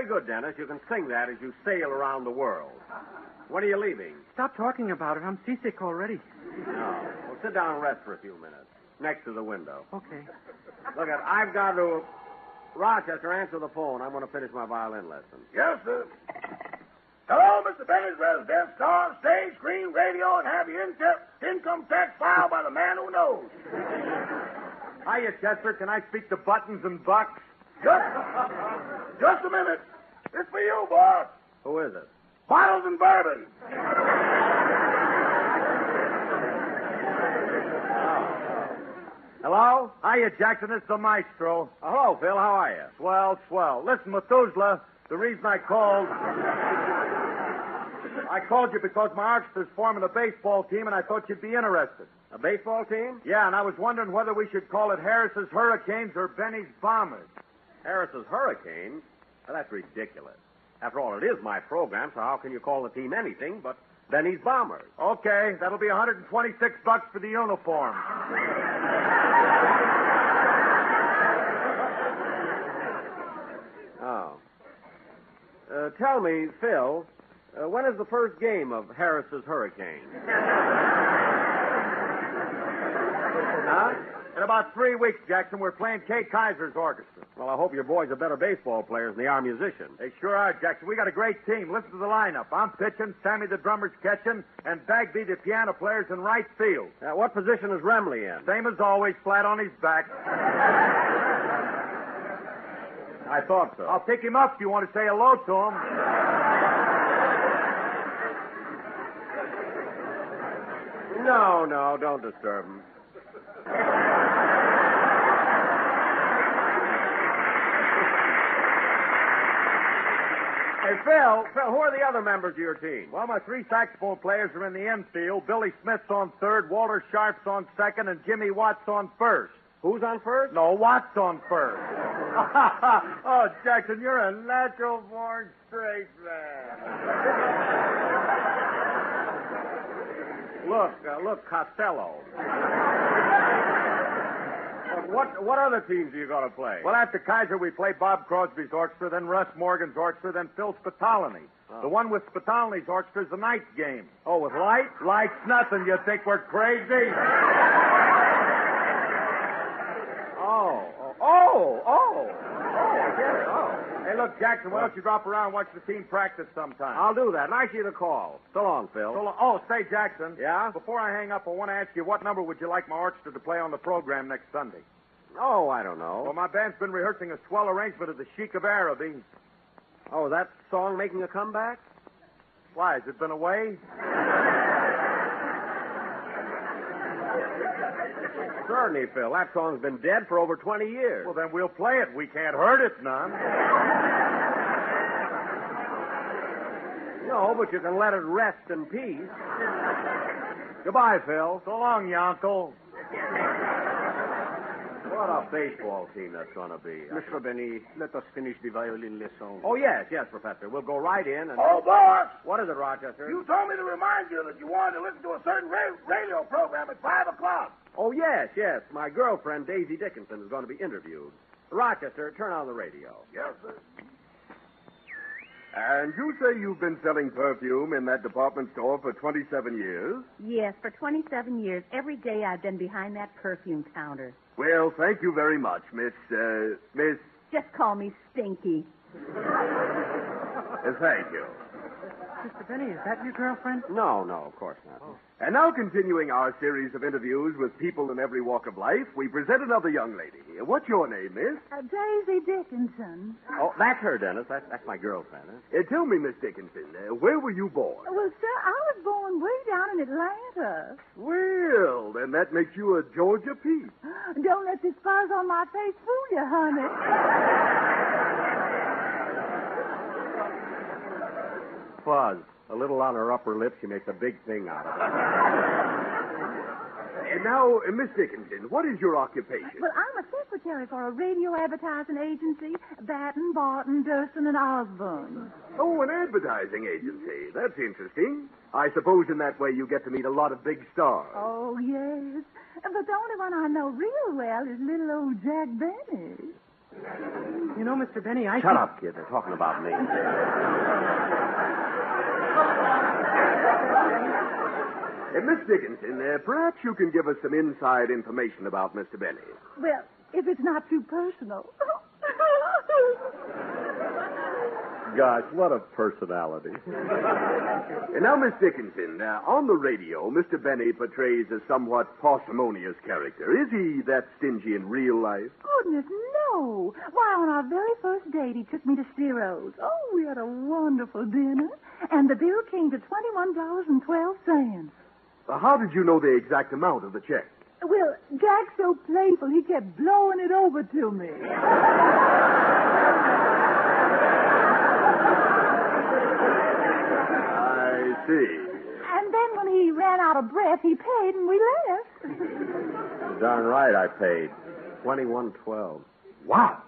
Very good, Dennis. You can sing that as you sail around the world. When are you leaving? Stop talking about it. I'm seasick already. No. Well, sit down and rest for a few minutes. Next to the window. Okay. Look at, I've got to. Rochester, answer the phone. I'm going to finish my violin lesson. Yes, sir. Hello, Mr. Benny's residence, star, stage, screen, radio, and have your in- income tax filed by the man who knows. Hiya, Chester. Can I speak to Buttons and Bucks? Just, just a minute. For you, boss. Who is it? Bottles and bourbon. Hello? Hiya, Jackson. It's the maestro. Oh, hello, Phil. How are you? Swell, swell. Listen, Methuselah, the reason I called. I called you because my orchestra's forming a baseball team, and I thought you'd be interested. A baseball team? Yeah, and I was wondering whether we should call it Harris's Hurricanes or Benny's Bombers. Harris's Hurricanes? Now, that's ridiculous. After all, it is my program, so how can you call the team anything but Benny's Bombers? Okay, that'll be 126 bucks for the uniform. Oh. Uh, tell me, Phil, uh, when is the first game of Harris's Hurricanes? Huh? In about three weeks, Jackson, we're playing Kay Kyser's orchestra. Well, I hope your boys are better baseball players than they are musicians. They sure are, Jackson. We got a great team. Listen to the lineup. I'm pitching, Sammy the drummer's catching, and Bagby the piano player's in right field. Uh, what position is Remley in? Same as always, flat on his back. I thought so. I'll pick him up if you want to say hello to him. No, no, don't disturb him. Hey, Phil, Phil, who are the other members of your team? Well, my three saxophone players are in the infield. Billy Smith's on third, Walter Sharp's on second, and Jimmy Watts on first. Who's on first? No, Watts on first. oh, Jackson, you're a natural born straight man. Look, uh, look, Costello. What what other teams are you going to play? Well, after Kyser, we play Bob Crosby's orchestra, then Russ Morgan's orchestra, then Phil Spitalny. Oh. The one with Spitalny's orchestra is the night game. Oh, with light? Light's nothing. You think we're crazy? Oh, oh, oh, oh. Oh, I get it. Oh. Hey, look, Jackson, why don't you drop around and watch the team practice sometime? I'll do that. Nice of you to call. So long, Phil. So long. Oh, say, Jackson. Yeah? Before I hang up, I want to ask you what number would you like my orchestra to play on the program next Sunday? Oh, I don't know. Well, my band's been rehearsing a swell arrangement of the Sheik of Araby. Oh, that song making a comeback? Why, has it been away? Certainly, Phil. That song's been dead for over 20 years. Well, then we'll play it. We can't hurt it none. No, but you can let it rest in peace. Goodbye, Phil. So long, Yonkel. What a baseball team that's going to be. Mr. Benny, let us finish the violin lesson. Oh, yes, yes, Professor. We'll go right in and. Oh, boss! What is it, Rochester? You told me to remind you that you wanted to listen to a certain ra- radio program at 5 o'clock. Oh, yes, yes. My girlfriend, Daisy Dickinson, is going to be interviewed. Rochester, turn on the radio. Yes, sir. And you say you've been selling perfume in that department store for 27 years? Yes, for 27 years, every day I've been behind that perfume counter. Well, thank you very much, Miss, uh, Miss, Just call me Stinky. thank you. Mr. Benny, is that your girlfriend? No, no, of course not. And now, continuing our series of interviews with people in every walk of life, we present another young lady. What's your name, Miss? Uh, Daisy Dickinson. Oh, that's her, Dennis. That's, that's my girlfriend. Huh? Uh, tell me, Miss Dickinson, uh, where were you born? Well, sir, I was born way down in Atlanta. Well, then that makes you a Georgia peach. Don't let the scars on my face fool you, honey. Fuzz. A little on her upper lip, she makes a big thing out of it. And now, uh, Miss Dickinson, what is your occupation? Well, I'm a secretary for a radio advertising agency, Batten, Barton, Durstine, and Osborn. Oh, an advertising agency. That's interesting. I suppose in that way you get to meet a lot of big stars. Oh, yes. But the only one I know real well is little old Jack Benny. You know, Mr. Benny, I Shut think... up, kid. They're talking about me. Uh, Miss Dickinson, uh, perhaps you can give us some inside information about Mr. Benny. Well, if it's not too personal. Gosh, what a personality. And now, Miss Dickinson, uh, on the radio, Mr. Benny portrays a somewhat parsimonious character. Is he that stingy in real life? Goodness, no. Why, on our very first date, he took me to Ciro's. Oh, we had a wonderful dinner. And the bill came to $21.12. Uh, how did you know the exact amount of the check? Well, Jack's so playful, he kept blowing it over to me. I see. And then when he ran out of breath, he paid and we left. Darn right I paid. Twenty-one twelve. Wow.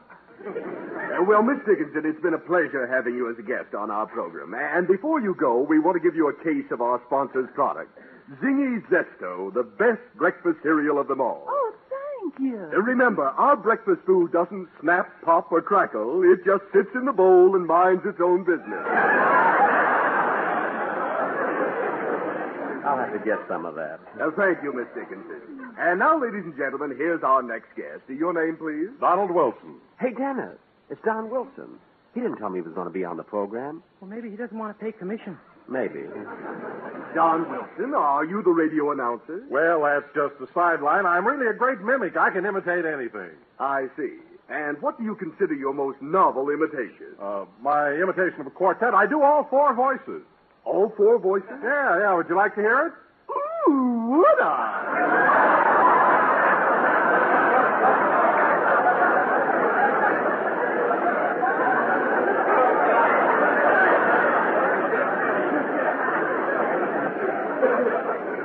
Uh, well, Miss Dickinson, it's been a pleasure having you as a guest on our program. And before you go, we want to give you a case of our sponsor's product, Zingy Zesto, the best breakfast cereal of them all. Oh, thank you. Uh, Remember, our breakfast food doesn't snap, pop, or crackle. It just sits in the bowl and minds its own business. I'll have to get some of that. Now, thank you, Miss Dickinson. And now, ladies and gentlemen, here's our next guest. Your name, please? Donald Wilson. Hey, Dennis, it's Don Wilson. He didn't tell me he was going to be on the program. Well, maybe he doesn't want to pay commission. Maybe. Don Wilson, are you the radio announcer? Well, that's just the sideline. I'm really a great mimic. I can imitate anything. I see. And what do you consider your most novel imitation? Uh, my imitation of a quartet, I do all four voices. All four voices? Yeah, yeah. Would you like to hear it? Ooh, would I?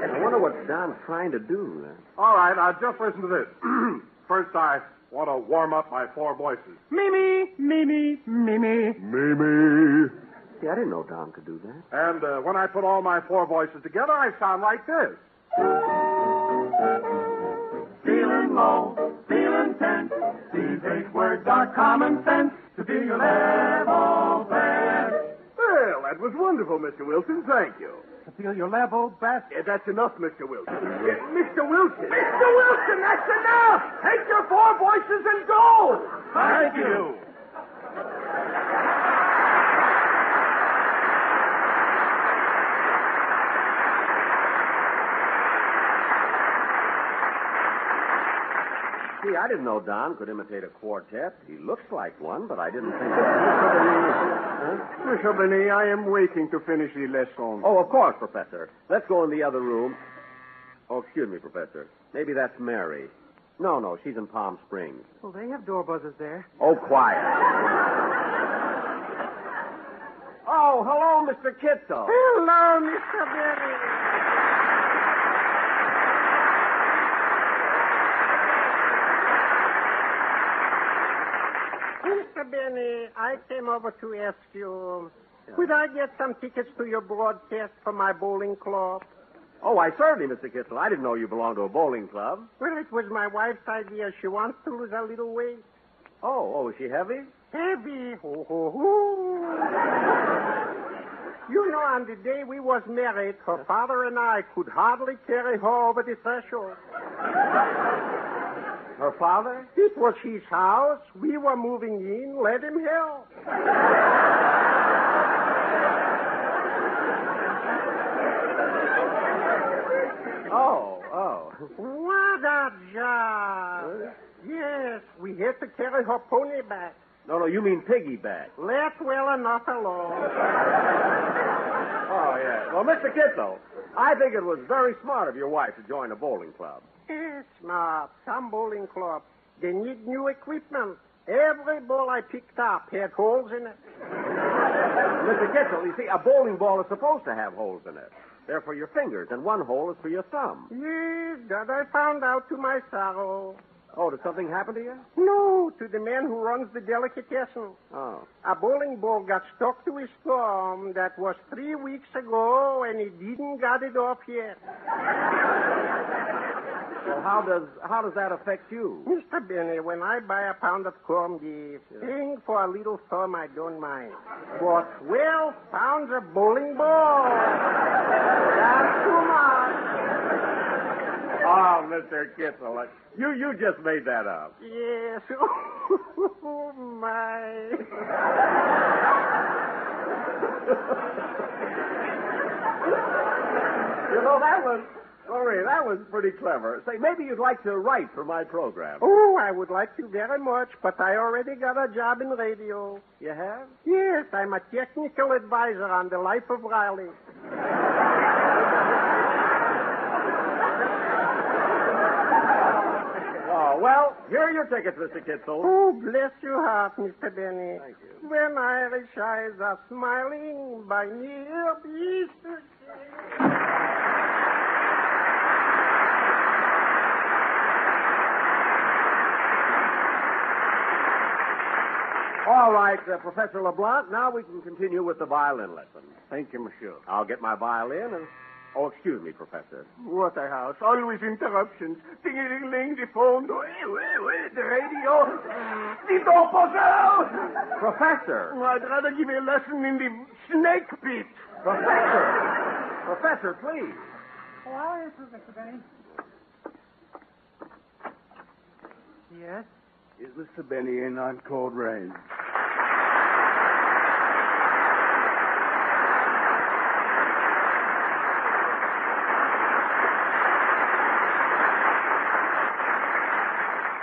I wonder what Don's trying to do. Then. All right, now just listen to this. First, I want to warm up my four voices. Mimi, Mimi, Mimi. Mimi. See, I didn't know Don could do that. And uh, when I put all my four voices together, I sound like this. Feeling low, feeling tense. These eight words are common sense to feel your level best. Well, that was wonderful, Mr. Wilson. Thank you. To feel your level best. Yeah, that's enough, Mr. Wilson. Yeah, Mr. Wilson. Mr. Wilson, that's enough! Take your four voices and go! Thank you. See, I didn't know Don could imitate a quartet. He looks like one, but I didn't think. Mr. Benny, I am waiting to finish the lesson. Oh, of course, Professor. Let's go in the other room. Oh, excuse me, Professor. Maybe that's Mary. No, no, she's in Palm Springs. Well, they have door buzzers there. Oh, quiet. oh, hello, Mr. Kitzel. Hello, Mr. Benny. Mr. Benny, I came over to ask you, could I get some tickets to your broadcast for my bowling club? Oh, I certainly, Mr. Kitzel. I didn't know you belonged to a bowling club. Well, it was my wife's idea. She wants to lose a little weight. Oh, oh, is she heavy? Heavy. Ho, ho, ho. You know, on the day we was married, her father and I could hardly carry her over the threshold. Her father? It was his house. We were moving in. Let him help. Oh, oh. What a job. Yes, we had to carry her pony back. No, no, you mean piggyback. Let well enough alone. Oh, yeah. Well, Mr. Kitzel, I think it was very smart of your wife to join a bowling club. It's smart. Some bowling club. They need new equipment. Every ball I picked up had holes in it. Mr. Kitzel, you see, a bowling ball is supposed to have holes in it. They're for your fingers, and one hole is for your thumb. Yes, that I found out to my sorrow. Oh, did something happen to you? No, to the man who runs the delicatessen. Oh. A bowling ball got stuck to his thumb. That was three weeks ago, and he didn't got it off yet. Well, how does how does that affect you? Mr. Benny, when I buy a pound of corned beef, paying for a little sum I don't mind. But 12 pounds of bowling ball, that's too much. Oh, Mr. Kitzel, you you just made that up. Yes. Oh, my. You know that was sorry, that was pretty clever. Say, maybe you'd like to write for my program. Oh, I would like to very much, but I already got a job in radio. You have? Yes, I'm a technical advisor on the life of Riley. Oh, well, here are your tickets, Mr. Kitzel. Oh, bless your heart, Mr. Benny. Thank you. When Irish eyes are smiling by near Easter. Day. All right, uh, Professor LeBlanc, now we can continue with the violin lesson. Thank you, monsieur. I'll get my violin and. Oh, excuse me, Professor. Waterhouse, always interruptions. Ding-a-ling, the phone. Wait, wait, wait, the radio. The door puzzle. Professor. I'd rather give you a lesson in the snake pit. Professor. Professor, please. Oh, I'll answer, Mr. Benny. Yes? Is Mr. Benny in on cold rain?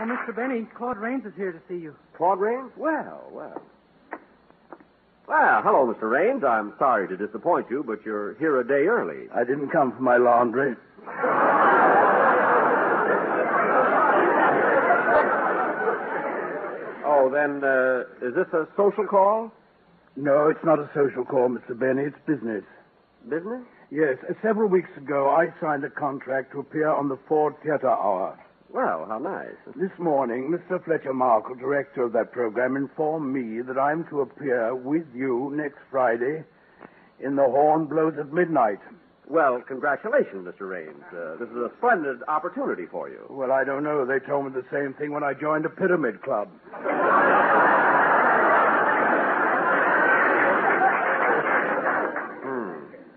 Mr. Benny, Claude Rains is here to see you. Claude Rains? Well, well. Well, hello, Mr. Rains. I'm sorry to disappoint you, but you're here a day early. I didn't come for my laundry. Oh, then, uh, is this a social call? No, it's not a social call, Mr. Benny. It's business. Business? Yes. Uh, several weeks ago, I signed a contract to appear on the Ford Theater Hour. Well, how nice. This morning, Mr. Fletcher Markle, director of that program, informed me that I'm to appear with you next Friday in The Horn Blows at Midnight. Well, congratulations, Mr. Rains. Uh, this is a splendid opportunity for you. Well, I don't know. They told me the same thing when I joined a pyramid club.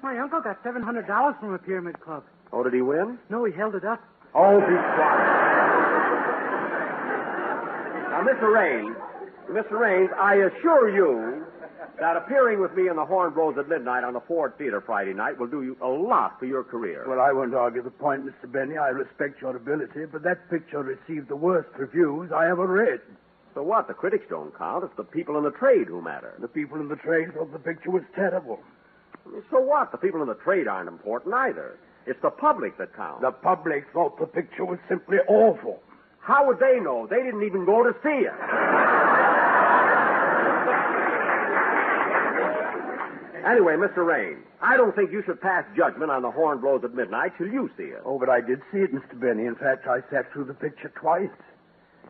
My uncle got $700 from a pyramid club. Oh, did he win? No, he held it up. Oh, be quiet. Now, Mr. Rains, Mr. Rains, I assure you that appearing with me in the Horn Blows at Midnight on the Ford Theater Friday night will do you a lot for your career. Well, I won't argue the point, Mr. Benny. I respect your ability, but that picture received the worst reviews I ever read. So what? The critics don't count. It's the people in the trade who matter. The people in the trade thought the picture was terrible. So what? The people in the trade aren't important either. It's the public that counts. The public thought the picture was simply awful. How would they know? They didn't even go to see it. Anyway, Mr. Rain, I don't think you should pass judgment on the horn blows at midnight till you see it. Oh, but I did see it, Mr. Benny. In fact, I sat through the picture twice.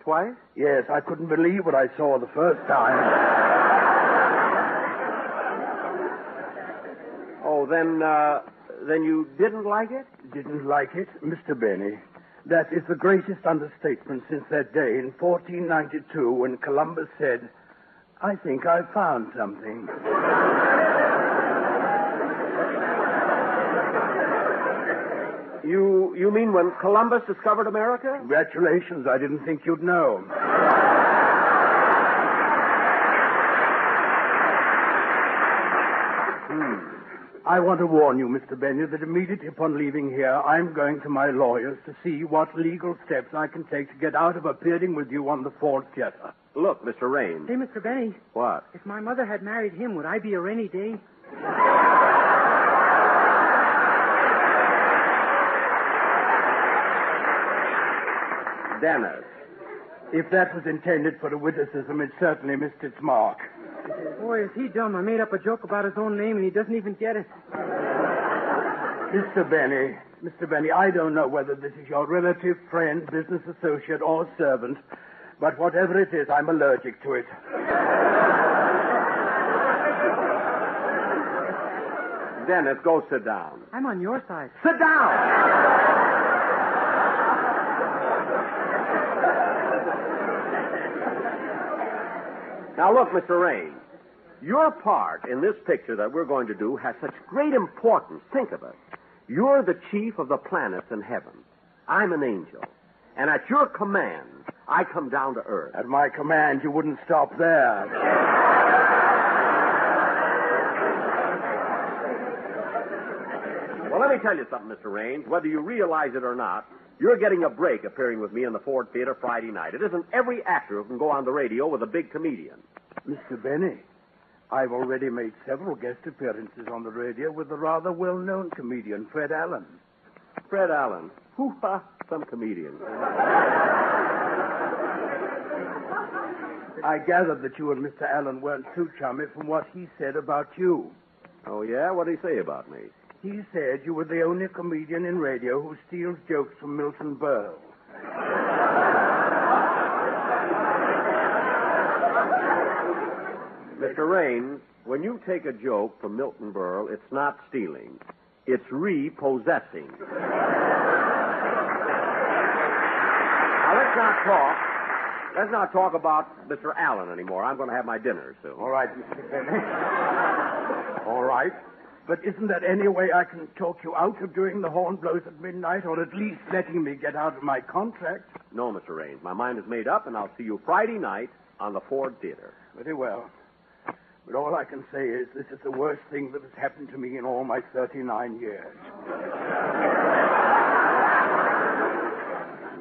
Twice? Yes, I couldn't believe what I saw the first time. Oh, then, uh, then you didn't like it? Didn't like it, Mr. Benny. That is the greatest understatement since that day in 1492 when Columbus said, I think I've found something. You you mean when Columbus discovered America? Congratulations, I didn't think you'd know. Hmm. I want to warn you, Mr. Benny, that immediately upon leaving here, I'm going to my lawyers to see what legal steps I can take to get out of appearing with you on the Ford Theater. Look, Mr. Rain. Hey, Mr. Benny, What? if my mother had married him, would I be a rainy day? Dennis. If that was intended for a witticism, it certainly missed its mark. Boy, is he dumb. I made up a joke about his own name, and he doesn't even get it. Mr. Benny, Mr. Benny, I don't know whether this is your relative, friend, business associate, or servant, but whatever it is, I'm allergic to it. Dennis, go sit down. I'm on your side. Sit down! Now, look, Mr. Rain. Your part in this picture that we're going to do has such great importance. Think of it. You're the chief of the planets in heaven. I'm an angel. And at your command, I come down to earth. At my command, you wouldn't stop there. Well, let me tell you something, Mr. Rains. Whether you realize it or not, you're getting a break appearing with me in the Ford Theater Friday night. It isn't every actor who can go on the radio with a big comedian. Mr. Benny, I've already made several guest appearances on the radio with the rather well-known comedian Fred Allen. Fred Allen. Who? Some comedian. I gathered that you and Mr. Allen weren't too chummy from what he said about you. Oh, yeah? What did he say about me? He said you were the only comedian in radio who steals jokes from Milton Berle. Mr. Rain, when you take a joke from Milton Berle, it's not stealing. It's repossessing. now, let's not talk. Let's not talk about Mr. Allen anymore. I'm going to have my dinner soon. All right, Mr. Benny. All right. But isn't there any way I can talk you out of doing the horn blows at midnight, or at least letting me get out of my contract? No, Mr. Rains. My mind is made up, and I'll see you Friday night on the Ford Theater. Very well. But all I can say is this is the worst thing that has happened to me in all my 39 years.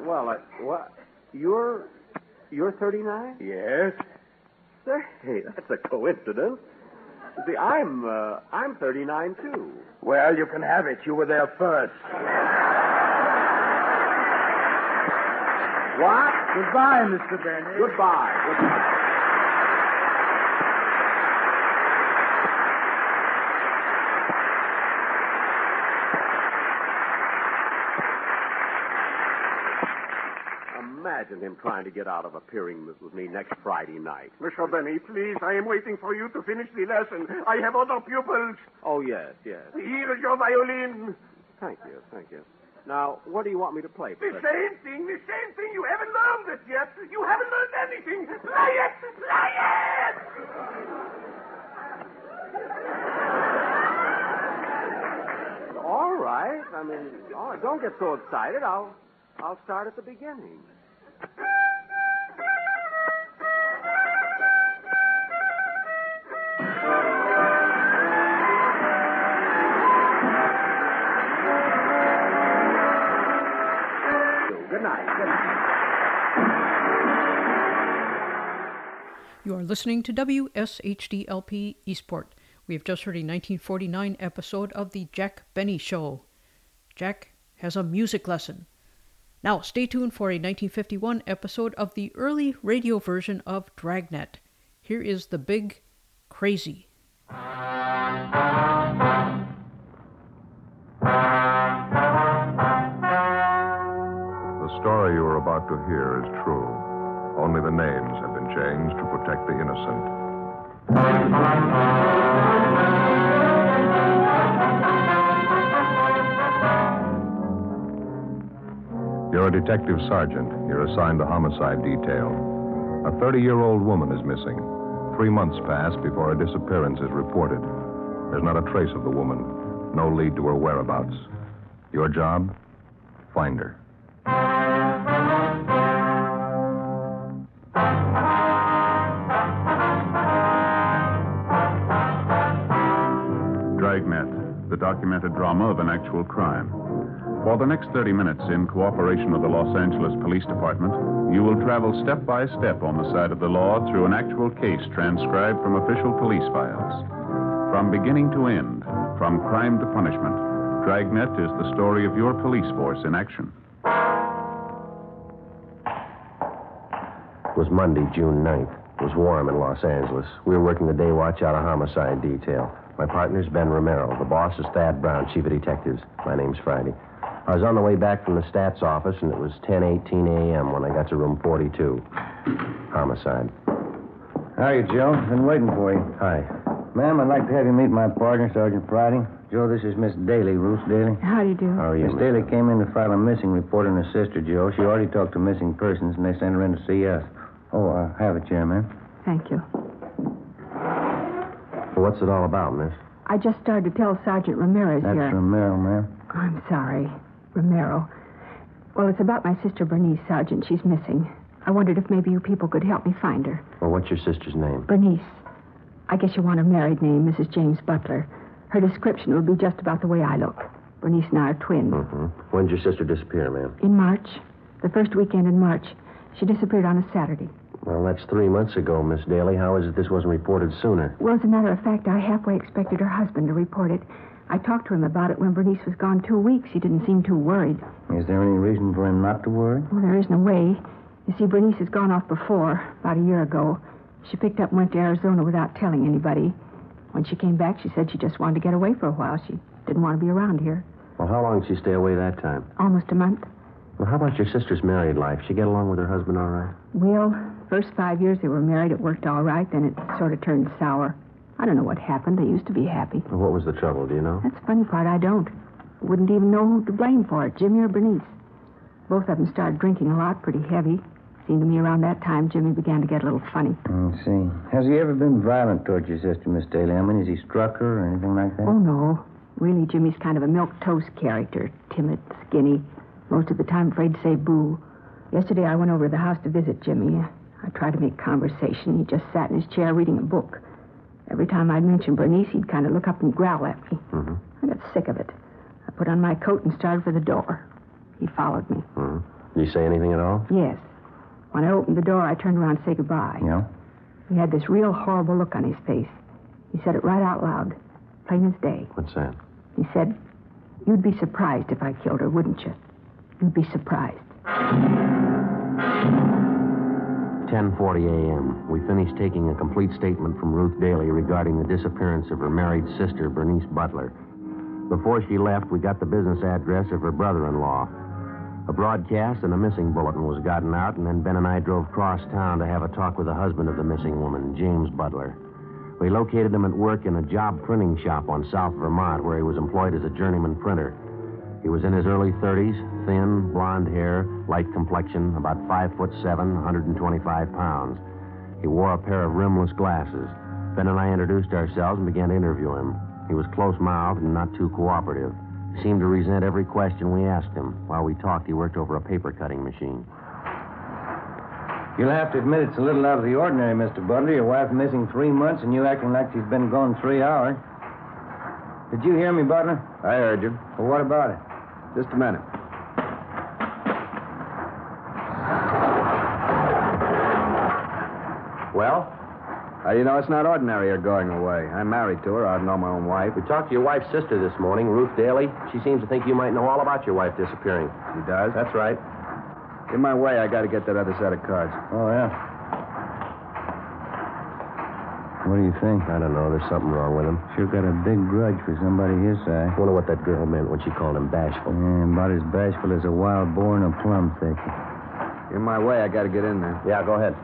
Well, uh, what? You're you're 39? Yes. Say, that's a coincidence. See, I'm uh, I'm 39 too. Well, you can have it. You were there first. What? Goodbye, Mr. Benny. Goodbye. Goodbye. Imagine him trying to get out of appearing with, me next Friday night. Mr. Benny, please, I am waiting for you to finish the lesson. I have other pupils. Oh, yes, yes. Here is your violin. Thank you, thank you. Now, what do you want me to play? The Professor? same thing, the same thing. You haven't learned it yet. You haven't learned anything. Play it! Play it! All right. I mean, all right, don't get so excited. I'll, I'll start at the beginning. Good night. You are listening to WSHDLP Eastport. We have just heard a 1949 episode of The Jack Benny Show. Jack has a music lesson. Now, stay tuned for a 1951 episode of the early radio version of Dragnet. Here is The Big Crazy. The story you are about to hear is true. Only the names have been changed to protect the innocent. You're a detective sergeant. You're assigned to homicide detail. A 30 year old woman is missing. Three months pass before her disappearance is reported. There's not a trace of the woman, no lead to her whereabouts. Your job? Find her. Dragnet, the documented drama of an actual crime. For the next 30 minutes, in cooperation with the Los Angeles Police Department, you will travel step by step on the side of the law through an actual case transcribed from official police files. From beginning to end, from crime to punishment, Dragnet is the story of your police force in action. It was Monday, June 9th. It was warm in Los Angeles. We were working the day watch out of homicide detail. My partner's Ben Romero. The boss is Thad Brown, chief of detectives. My name's Friday. I was on the way back from the stats office, and it was 10:18 a.m. when I got to room 42. Homicide. Hiya, Joe. Been waiting for you. Hi. Ma'am, I'd like to have you meet my partner, Sergeant Friday. Joe, this is Miss Daly, Ruth Daly. How do you do? How are you, Miss Miss Daly Daly? came in to file a missing report on her sister, Joe. She already talked to missing persons, and they sent her in to see us. Oh, uh, have a chair, ma'am. Thank you. What's it all about, miss? I just started to tell Sergeant Ramirez That's here. Romero, ma'am. I'm sorry. Romero. Well, it's about my sister Bernice, Sergeant. She's missing. I wondered if maybe you people could help me find her. Well, what's your sister's name? Bernice. I guess you want her married name, Mrs. James Butler. Her description will be just about the way I look. Bernice and I are twins. Mm-hmm. When did your sister disappear, ma'am? In March, the first weekend in March, she disappeared on a Saturday. Well, that's three months ago, Miss Daly. How is it this wasn't reported sooner? Well, as a matter of fact, I halfway expected her husband to report it. I talked to him about it when Bernice was gone two weeks. He didn't seem too worried. Is there any reason for him not to worry? Well, there isn't a way. You see, Bernice has gone off before, about a year ago. She picked up and went to Arizona without telling anybody. When she came back, she said she just wanted to get away for a while. She didn't want to be around here. Well, how long did she stay away that time? Almost a month. Well, how about your sister's married life? She get along with her husband all right? Well, first five years they were married, it worked all right. Then it sort of turned sour. I don't know what happened. They used to be happy. Well, what was the trouble, do you know? That's the funny part. I don't. Wouldn't even know who to blame for it, Jimmy or Bernice. Both of them started drinking a lot, pretty heavy. Seemed to me around that time Jimmy began to get a little funny. Hmm, I see. Has he ever been violent towards your sister, Miss Daly? I mean, has he struck her or anything like that? Oh, no. Really, Jimmy's kind of a milk toast character. Timid, skinny. Most of the time afraid to say boo. Yesterday I went over to the house to visit Jimmy. I tried to make conversation. He just sat in his chair reading a book. Every time I'd mention Bernice, he'd kind of look up and growl at me. Mm-hmm. I got sick of it. I put on my coat and started for the door. He followed me. Mm-hmm. Did he say anything at all? Yes. When I opened the door, I turned around to say goodbye. Yeah? He had this real horrible look on his face. He said it right out loud, plain as day. What's that? He said, You'd be surprised if I killed her, wouldn't you? You'd be surprised. 10:40 a.m. We finished taking a complete statement from Ruth Daly regarding the disappearance of her married sister, Bernice Butler. Before she left, we got the business address of her brother-in-law. A broadcast and a missing bulletin was gotten out, and then Ben and I drove cross town to have a talk with the husband of the missing woman, James Butler. We located him at work in a job printing shop on South Vermont, where he was employed as a journeyman printer. He was in his early 30s, thin, blonde hair, light complexion, about five foot seven, 125 pounds. He wore a pair of rimless glasses. Ben and I introduced ourselves and began to interview him. He was close-mouthed and not too cooperative. He seemed to resent every question we asked him. While we talked, he worked over a paper cutting machine. You'll have to admit it's a little out of the ordinary, Mr. Butler. Your wife missing three months and you acting like she's been gone three hours. Did you hear me, Butler? I heard you. Well, what about it? Just a minute. Well? Do you know it's not ordinary her going away? I'm married to her. I know my own wife. We talked to your wife's sister this morning, Ruth Daly. She seems to think you might know all about your wife disappearing. She does? That's right. In my way, I got to get that other set of cards. Oh, yeah. What do you think? I don't know. There's something wrong with him. Sure got a big grudge for somebody his size. Wonder what that girl meant when she called him bashful. Yeah, about as bashful as a wild boar in a plum thicket. In my way, I got to get in there. Yeah, go ahead.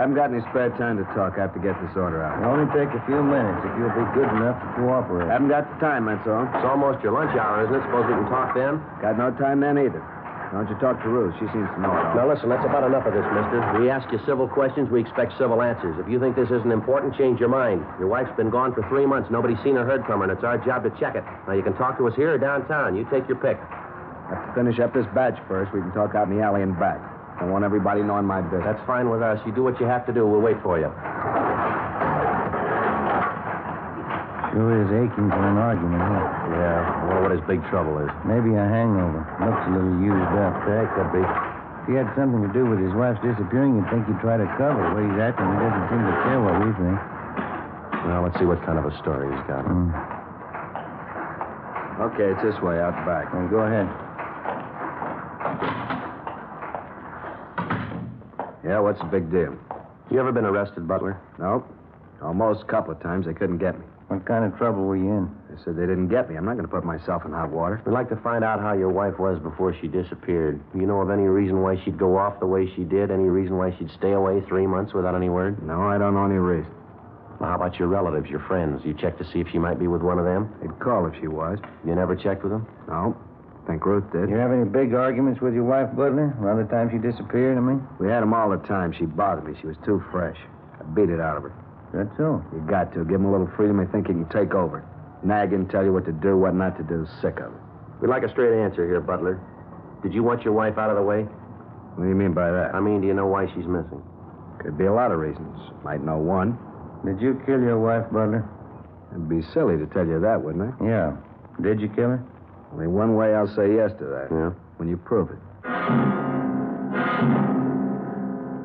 Haven't got any spare time to talk. I have to get this order out. It'll only take a few minutes if you'll be good enough to cooperate. Haven't got the time, that's all. It's almost your lunch hour, isn't it? Suppose we can talk then? Got no time then either. Why don't you talk to Ruth? She seems to know it all. Now, listen, that's about enough of this, mister. We ask you civil questions, we expect civil answers. If you think this isn't important, change your mind. Your wife's been gone for three months. Nobody's seen or heard from her, and it's our job to check it. Now, you can talk to us here or downtown. You take your pick. I Have to finish up this batch first. We can talk out in the alley and back. I want everybody knowing my business. That's fine with us. You do what you have to do. We'll wait for you. Sure is aching for an argument, huh? Yeah, I wonder what his big trouble is. Maybe a hangover. Looks a little used up. Yeah, could be. If he had something to do with his wife's disappearing, you'd think he'd try to cover way he's acting. He doesn't seem to care what we think. Well, let's see what kind of a story he's got. Mm. Okay, it's this way, out back. Well, go ahead. Yeah, what's the big deal? You ever been arrested, Butler? Nope. Almost a couple of times they couldn't get me. What kind of trouble were you in? They said they didn't get me. I'm not going to put myself in hot water. We'd like to find out how your wife was before she disappeared. Do you know of any reason why she'd go off the way she did? Any reason why she'd stay away three months without any word? No, I don't know any reason. Well, how about your relatives, your friends? You checked to see if she might be with one of them? They'd call if she was. You never checked with them? No. I Think Ruth did. You have any big arguments with your wife, Butler? Around the time she disappeared, I mean? We had 'em all the time. She bothered me. She was too fresh. I beat it out of her. That's so. You got to. Give him a little freedom. They think he can take over. Nag and tell you what to do, what not to do. Sick of it. We'd like a straight answer here, Butler. Did you want your wife out of the way? What do you mean by that? I mean, do you know why she's missing? Could be a lot of reasons. Might know one. Did you kill your wife, Butler? It'd be silly to tell you that, wouldn't it? Yeah. Did you kill her? Only one way I'll say yes to that. Yeah? When you prove it.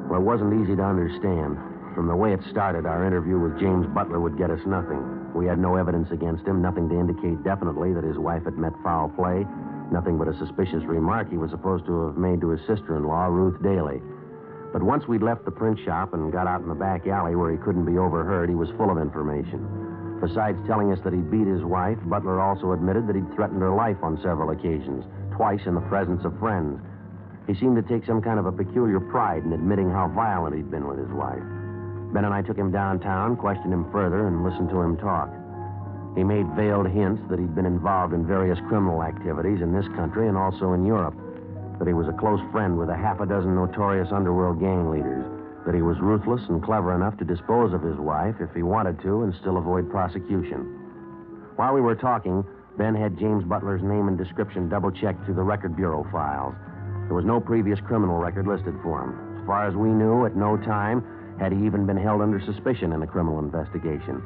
Well, it wasn't easy to understand. From the way it started, our interview with James Butler would get us nothing. We had no evidence against him, nothing to indicate definitely that his wife had met foul play, nothing but a suspicious remark he was supposed to have made to his sister in law, Ruth Daly. But once we'd left the print shop and got out in the back alley where he couldn't be overheard, he was full of information. Besides telling us that he'd beat his wife, Butler also admitted that he'd threatened her life on several occasions, twice in the presence of friends. He seemed to take some kind of a peculiar pride in admitting how violent he'd been with his wife. Ben and I took him downtown, questioned him further, and listened to him talk. He made veiled hints that he'd been involved in various criminal activities in this country and also in Europe, that he was a close friend with a half a dozen notorious underworld gang leaders, that he was ruthless and clever enough to dispose of his wife if he wanted to and still avoid prosecution. While we were talking, Ben had James Butler's name and description double checked through the record bureau files. There was no previous criminal record listed for him. As far as we knew, at no time had he even been held under suspicion in a criminal investigation.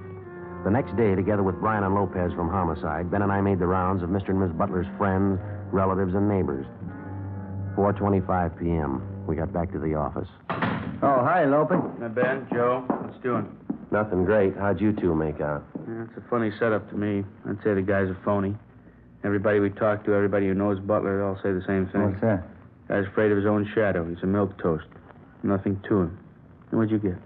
The next day, together with Brian and Lopez from Homicide, Ben and I made the rounds of Mr. and Miss Butler's friends, relatives, and neighbors. 4.25 p.m. We got back to the office. Oh, hi, Lopez. Now, Ben, Joe, what's doing? Nothing great. How'd you two make out? Yeah, it's a funny setup to me. I'd say the guy's a phony. Everybody we talk to, everybody who knows Butler, they all say the same thing. What's that? Guy's afraid of his own shadow. He's a milk toast. Nothing to him. And what'd you get?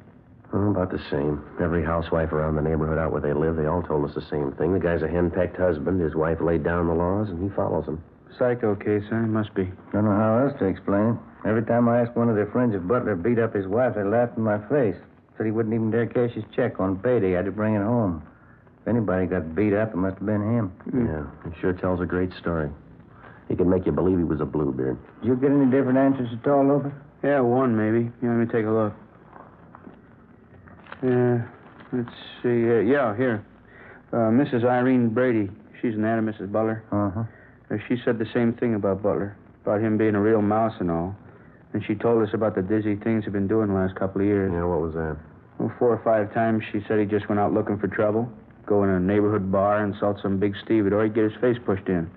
Oh, about the same. Every housewife around the neighborhood out where they live, they all told us the same thing. The guy's a henpecked husband. His wife laid down the laws, and he follows them. Psycho case, huh? Must be. Don't know how else to explain it. Every time I asked one of their friends if Butler beat up his wife, they laughed in my face. Said he wouldn't even dare cash his check on payday. Had to bring it home. If anybody got beat up, it must have been him. Hmm. Yeah, he sure tells a great story. He could make you believe he was a bluebeard. Did you get any different answers at all, Lopez? Yeah, one maybe. Yeah, let me take a look. Yeah, let's see. Uh, yeah, here. Uh, Mrs. Irene Brady. She's an aunt of Mrs. Butler. Uh-huh. Uh, she said the same thing about Butler, about him being a real mouse and all. And she told us about the dizzy things he'd been doing the last couple of years. Yeah, what was that? Well, four or five times she said he just went out looking for trouble, go in a neighborhood bar, insult some big Steve, or he'd get his face pushed in.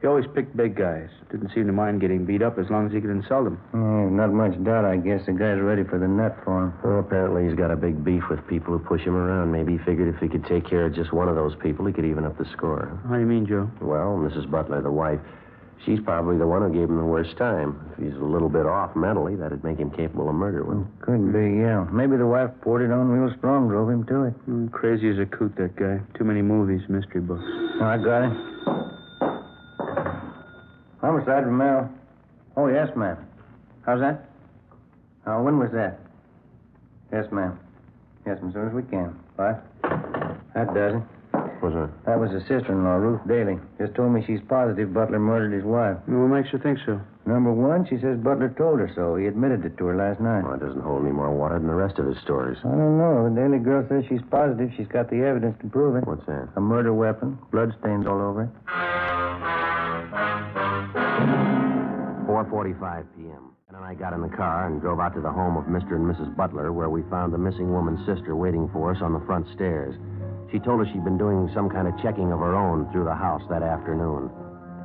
He always picked big guys. Didn't seem to mind getting beat up as long as he could insult them. Yeah, not much doubt, I guess. The guy's ready for the nut for him. Well, apparently he's got a big beef with people who push him around. Maybe he figured if he could take care of just one of those people, he could even up the score. How do you mean, Joe? Well, Mrs. Butler, the wife, she's probably the one who gave him the worst time. If he's a little bit off mentally, that'd make him capable of murder, wouldn't it? Could be, yeah. Maybe the wife poured it on real strong, drove him to it. Mm, crazy as a coot, that guy. Too many movies, mystery books. Oh, I got it. Homicide, Romero. Oh, yes, ma'am. How's that? Oh, when was that? Yes, ma'am. Yes, as soon as we can. Bye. That does it. What's that? That was his sister-in-law, Ruth Daly. Just told me she's positive Butler murdered his wife. Well, what makes you think so? Number one, she says Butler told her so. He admitted it to her last night. Well, it doesn't hold any more water than the rest of his stories. I don't know. The Daly Girl says she's positive she's got the evidence to prove it. What's that? A murder weapon, bloodstains all over it. 4.45 p.m. And I got in the car and drove out to the home of Mr. and Mrs. Butler, where we found the missing woman's sister waiting for us on the front stairs. She told us she'd been doing some kind of checking of her own through the house that afternoon.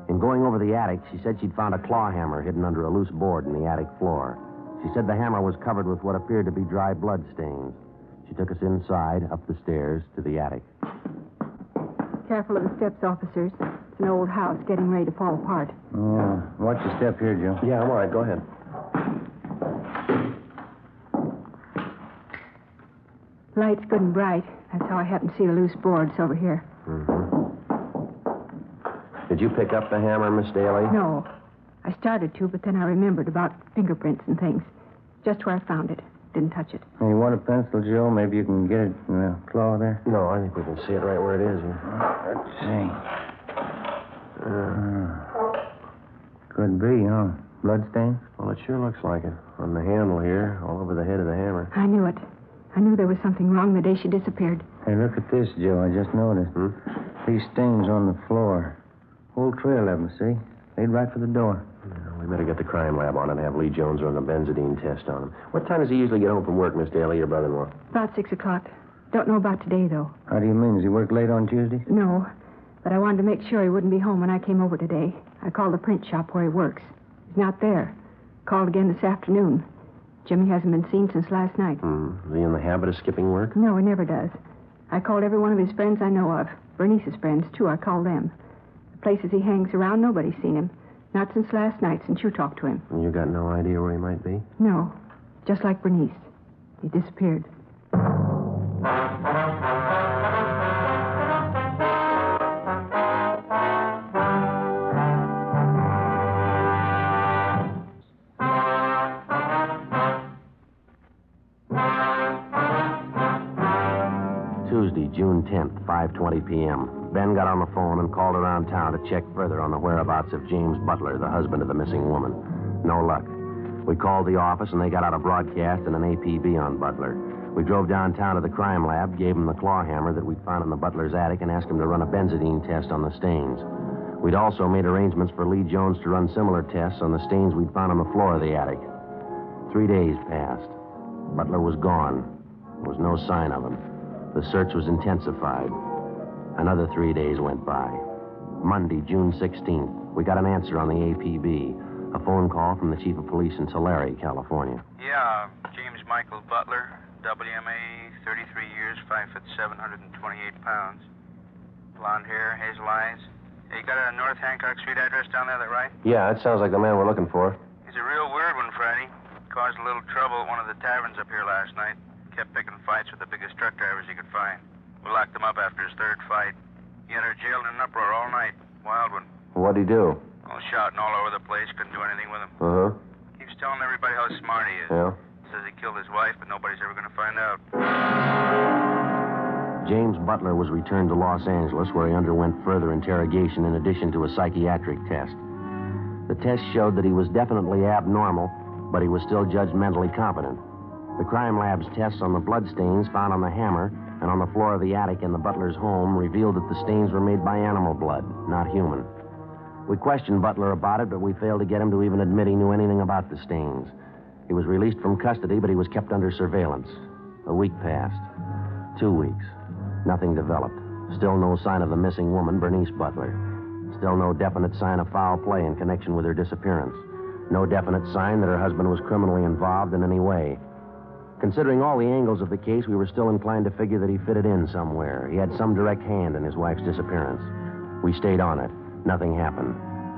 In going over the attic, she said she'd found a claw hammer hidden under a loose board in the attic floor. She said the hammer was covered with what appeared to be dry blood stains. She took us inside, up the stairs, to the attic. Careful of the steps, officers. It's an old house getting ready to fall apart. Yeah. Watch your step here, Joe. Yeah, I'm all right. Go ahead. Light's good and bright. That's how I happen to see the loose boards over here. Hmm. Did you pick up the hammer, Miss Daly? No. I started to, but then I remembered about fingerprints and things. Just where I found it. Didn't touch it. Hey, you want a pencil, Joe? Maybe you can get it in the claw there. No, I think we can see it right where it is. Let's see. Uh, could be, huh? Bloodstain? Well, it sure looks like it. On the handle here, all over the head of the hammer. I knew it. I knew there was something wrong the day she disappeared. Hey, look at this, Joe. I just noticed. Hmm? These stains on the floor. Whole trail of them, see? They'd right for the door. Well, we better get the crime lab on and have Lee Jones run a benzidine test on him. What time does he usually get home from work, Miss Daly, your brother-in-law? About six o'clock. Don't know about today, though. How do you mean? Does he work late on Tuesdays? No. But I wanted to make sure he wouldn't be home when I came over today. I called the print shop where he works. He's not there. Called again this afternoon. Jimmy hasn't been seen since last night. Hmm. Is he in the habit of skipping work? No, he never does. I called every one of his friends I know of. Bernice's friends, too. I called them. Places he hangs around, nobody's seen him. Not since last night, since you talked to him. And you got no idea where he might be? No. Just like Bernice. He disappeared. 5.20 p.m. Ben got on the phone and called around town to check further on the whereabouts of James Butler, the husband of the missing woman. No luck. We called the office, and they got out a broadcast and an APB on Butler. We drove downtown to the crime lab, gave him the claw hammer that we'd found in the butler's attic, and asked him to run a benzidine test on the stains. We'd also made arrangements for Lee Jones to run similar tests on the stains we'd found on the floor of the attic. Three days passed. Butler was gone. There was no sign of him. The search was intensified. Another three days went by. Monday, June 16th, we got an answer on the APB. A phone call from the chief of police in Tulare, California. Yeah, James Michael Butler, WMA, 33 years, 5 foot 728 pounds. Blonde hair, hazel eyes. Hey, you got a North Hancock Street address down there, that right? Yeah, that sounds like the man we're looking for. He's a real weird one, Friday. Caused a little trouble at one of the taverns up here last night. Kept picking fights with the biggest truck drivers he could find. We locked him up after his third fight. He entered jail in an uproar all night. Wild one. What'd he do? All shouting all over the place. Couldn't do anything with him. Uh huh. Keeps telling everybody how smart he is. Yeah. Says he killed his wife, but nobody's ever going to find out. James Butler was returned to Los Angeles, where he underwent further interrogation in addition to a psychiatric test. The test showed that he was definitely abnormal, but he was still judged mentally competent. The crime lab's tests on the bloodstains found on the hammer and on the floor of the attic in the butler's home revealed that the stains were made by animal blood, not human. We questioned Butler about it, but we failed to get him to even admit he knew anything about the stains. He was released from custody, but he was kept under surveillance. A week passed. Two weeks. Nothing developed. Still no sign of the missing woman, Bernice Butler. Still no definite sign of foul play in connection with her disappearance. No definite sign that her husband was criminally involved in any way. Considering all the angles of the case, we were still inclined to figure that he fitted in somewhere. He had some direct hand in his wife's disappearance. We stayed on it. Nothing happened.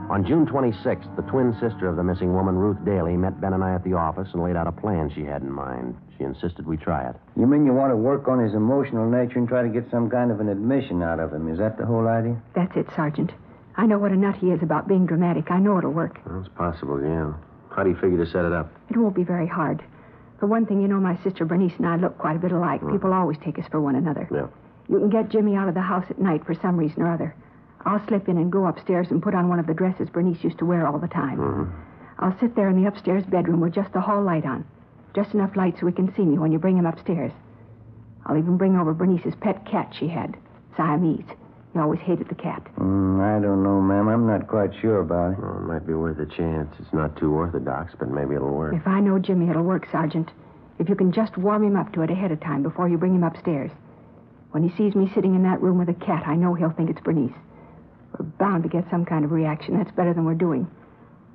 On June 26th, the twin sister of the missing woman, Ruth Daly, met Ben and I at the office and laid out a plan she had in mind. She insisted we try it. You mean you want to work on his emotional nature and try to get some kind of an admission out of him? Is that the whole idea? That's it, Sergeant. I know what a nut he is about being dramatic. I know it'll work. Well, it's possible, yeah. How do you figure to set it up? It won't be very hard. For one thing, you know my sister Bernice and I look quite a bit alike. People always take us for one another. Yeah. You can get Jimmy out of the house at night for some reason or other. I'll slip in and go upstairs and put on one of the dresses Bernice used to wear all the time. Mm-hmm. I'll sit there in the upstairs bedroom with just the hall light on. Just enough light so he can see me when you bring him upstairs. I'll even bring over Bernice's pet cat she had, Siamese. He always hated the cat. Mm, I don't know, ma'am. I'm not quite sure about it. Well, it might be worth a chance. It's not too orthodox, but maybe it'll work. If I know Jimmy, it'll work, Sergeant. If you can just warm him up to it ahead of time before you bring him upstairs. When he sees me sitting in that room with a cat, I know he'll think it's Bernice. We're bound to get some kind of reaction. That's better than we're doing.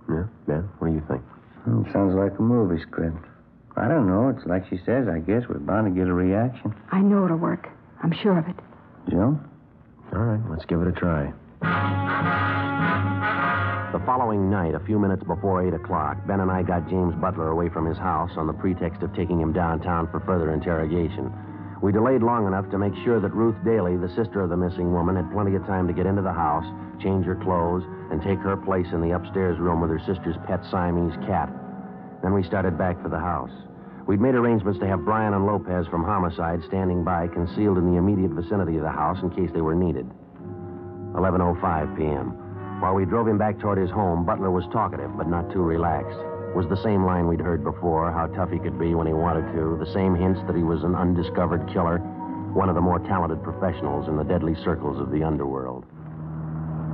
Yeah, Ben, what do you think? Mm, sounds like a movie script. I don't know. It's like she says. I guess we're bound to get a reaction. I know it'll work. I'm sure of it. Joe? All right, let's give it a try. The following night, a few minutes before 8 o'clock, Ben and I got James Butler away from his house on the pretext of taking him downtown for further interrogation. We delayed long enough to make sure that Ruth Daly, the sister of the missing woman, had plenty of time to get into the house, change her clothes, and take her place in the upstairs room with her sister's pet Siamese cat. Then we started back for the house. We'd made arrangements to have Brian and Lopez from Homicide standing by, concealed in the immediate vicinity of the house in case they were needed. 11.05 p.m. While we drove him back toward his home, Butler was talkative, but not too relaxed. It was the same line we'd heard before, how tough he could be when he wanted to, the same hints that he was an undiscovered killer, one of the more talented professionals in the deadly circles of the underworld.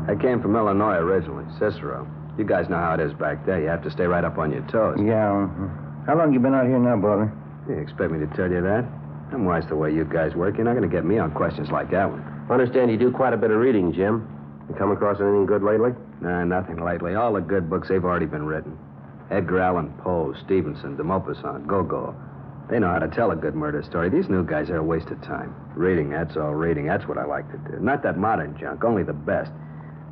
I came from Illinois originally, Cicero. You guys know how it is back there. You have to stay right up on your toes. Yeah. uh, How long have you been out here now, Butler? You expect me to tell you that? I'm wise the way you guys work. You're not going to get me on questions like that one. Understand you do quite a bit of reading, Jim. You come across anything good lately? Nah, nothing lately. All the good books, they've already been written. Edgar Allan Poe, Stevenson, de Maupassant, Gogol. They know how to tell a good murder story. These new guys are a waste of time. Reading, that's all reading. That's what I like to do. Not that modern junk, only the best.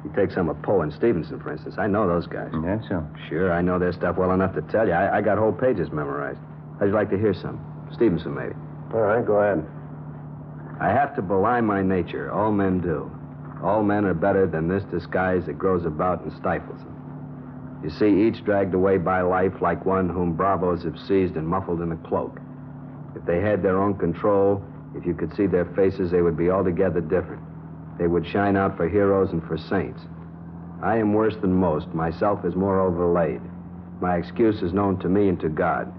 You take some of Poe and Stevenson, for instance. I know those guys. That's so. Sure, I know their stuff well enough to tell you. I, I got whole pages memorized. How'd you like to hear some? Stevenson, maybe. All right, go ahead. I have to belie my nature. All men do. All men are better than this disguise that grows about and stifles them. You see, each dragged away by life like one whom bravos have seized and muffled in a cloak. If they had their own control, if you could see their faces, they would be altogether different. They would shine out for heroes and for saints. I am worse than most. Myself is more overlaid. My excuse is known to me and to God.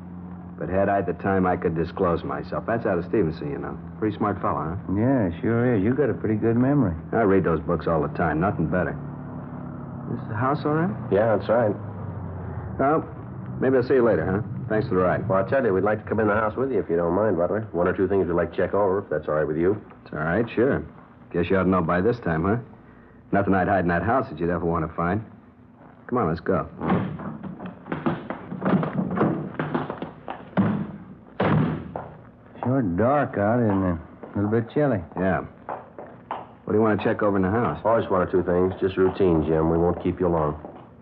But had I the time, I could disclose myself. That's out of Stevenson, you know. Pretty smart fellow, huh? Yeah, sure is. You got a pretty good memory. I read those books all the time. Nothing better. Is the house all right? Yeah, that's right. Well, maybe I'll see you later, huh? Thanks for the ride. Well, I'll tell you, we'd like to come in the house with you if you don't mind, Butler. One or two things we'd like to check over, if that's all right with you. It's all right, sure. Guess you ought to know by this time, huh? Nothing I'd hide in that house that you'd ever want to find. Come on, let's go. Sure dark out, isn't it? A little bit chilly. Yeah. What do you want to check over in the house? Oh, just one or two things. Just routine, Jim. We won't keep you long.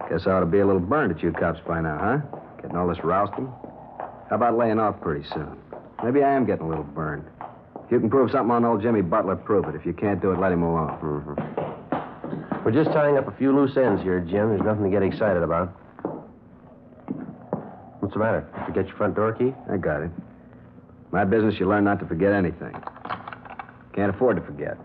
Guess I ought to be a little burned at you cops by now, huh? Getting all this rousting? How about laying off pretty soon? Maybe I am getting a little burned. If you can prove something on old Jimmy Butler, prove it. If you can't do it, let him alone. Mm-hmm. We're just tying up a few loose ends here, Jim. There's nothing to get excited about. What's the matter? Forget your front door key? I got it. My business, you learn not to forget anything. Can't afford to forget.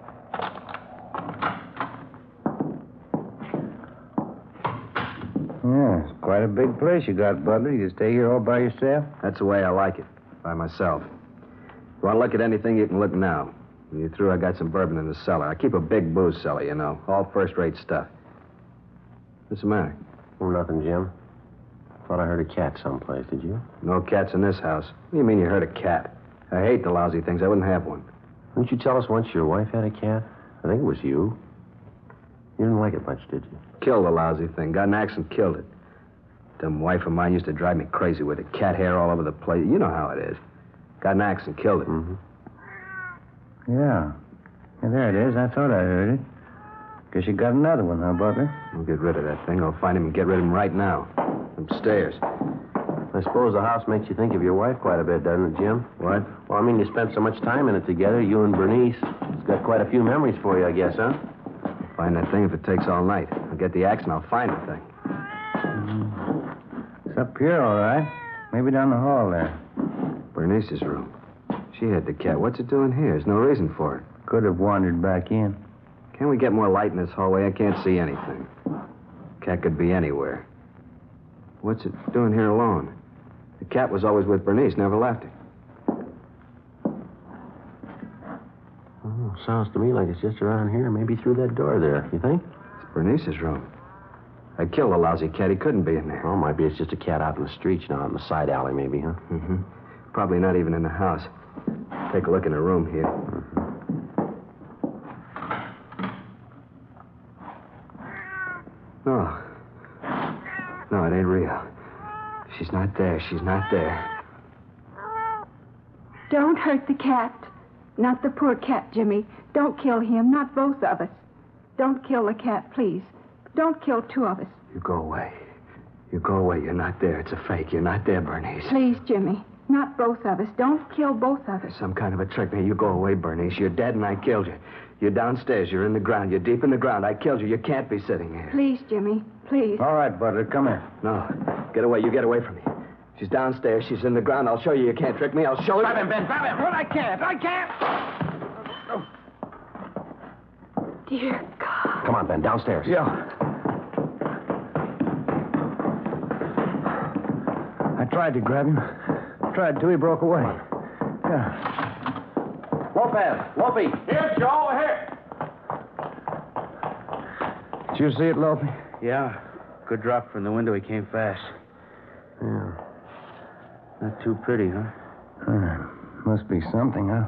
Yeah, it's quite a big place you got, Butler. You stay here all by yourself? That's the way I like it, by myself. If you want to look at anything, you can look now. When you're through, I got some bourbon in the cellar. I keep a big booze cellar, you know. All first-rate stuff. What's the matter? Oh, nothing, Jim. Thought I heard a cat someplace, did you? No cats in this house. What do you mean you heard a cat? I hate the lousy things. I wouldn't have one. Didn't you tell us once your wife had a cat? I think it was you. You didn't like it much, did you? Killed the lousy thing. Got an axe and killed it. Dumb wife of mine used to drive me crazy with it. Cat hair all over the place. You know how it is. Got an axe and killed it. Mm-hmm. Yeah. Yeah, there it is. I thought I heard it. Guess you got another one, huh, Butler? I'll get rid of that thing. I'll find him and get rid of him right now. Upstairs. I suppose the house makes you think of your wife quite a bit, doesn't it, Jim? What? Well, I mean, you spent so much time in it together, you and Bernice. It's got quite a few memories for you, I guess, huh? Find that thing if it takes all night. I'll get the axe and I'll find the thing. It's up here, all right. Maybe down the hall there. Bernice's room. She had the cat. What's it doing here? There's no reason for it. Could have wandered back in. Can't we get more light in this hallway? I can't see anything. Cat could be anywhere. What's it doing here alone? The cat was always with Bernice, never left her. Oh, sounds to me like it's just around here, maybe through that door there. You think? It's Bernice's room. I killed the lousy cat. He couldn't be in there. Oh, might be it's just a cat out in the streets now, in the side alley, maybe, huh? Mm-hmm. Probably not even in the house. Take a look in the room here. No. No, it ain't real. She's not there. She's not there. Don't hurt the cat. Not the poor cat, Jimmy. Don't kill him. Not both of us. Don't kill the cat, please. Don't kill two of us. You go away. You go away. You're not there. It's a fake. You're not there, Bernice. Please, Jimmy. Not both of us. Don't kill both of us. Some kind of a trick. Now, you go away, Bernice. You're dead and I killed you. You're downstairs. You're in the ground. You're deep in the ground. I killed you. You can't be sitting here. Please, Jimmy. Please. All right, Butler, come here. No. Get away. You get away from me. She's downstairs. She's in the ground. I'll show you you can't trick me. I'll show you. Grab him, Ben. Grab him. But I can't. I can't. Oh. Dear God. Come on, Ben, downstairs. Yeah. I tried to grab him. Tried to. He broke away. Yeah. Lopez! Lopey! Here, Joe. Here. Did you see it, Lope? Yeah. Good drop from the window. He came fast. Yeah. Not too pretty, huh? Uh, must be something, huh?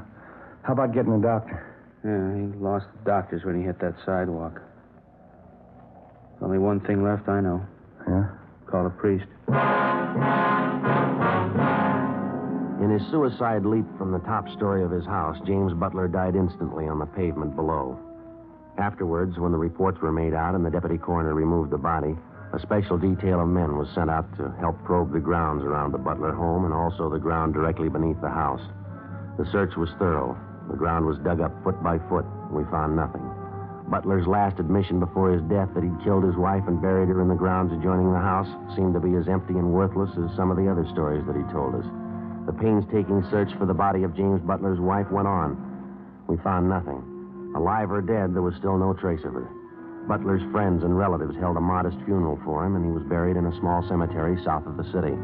How about getting a doctor? Yeah, he lost the doctors when he hit that sidewalk. Only one thing left, I know. Yeah? Call a priest. In his suicide leap from the top story of his house, James Butler died instantly on the pavement below. Afterwards, when the reports were made out and the deputy coroner removed the body, a special detail of men was sent out to help probe the grounds around the Butler home and also the ground directly beneath the house. The search was thorough. The ground was dug up foot by foot. and We found nothing. Butler's last admission before his death that he'd killed his wife and buried her in the grounds adjoining the house seemed to be as empty and worthless as some of the other stories that he told us. The painstaking search for the body of James Butler's wife went on. We found nothing. Alive or dead, there was still no trace of her. Butler's friends and relatives held a modest funeral for him, and he was buried in a small cemetery south of the city.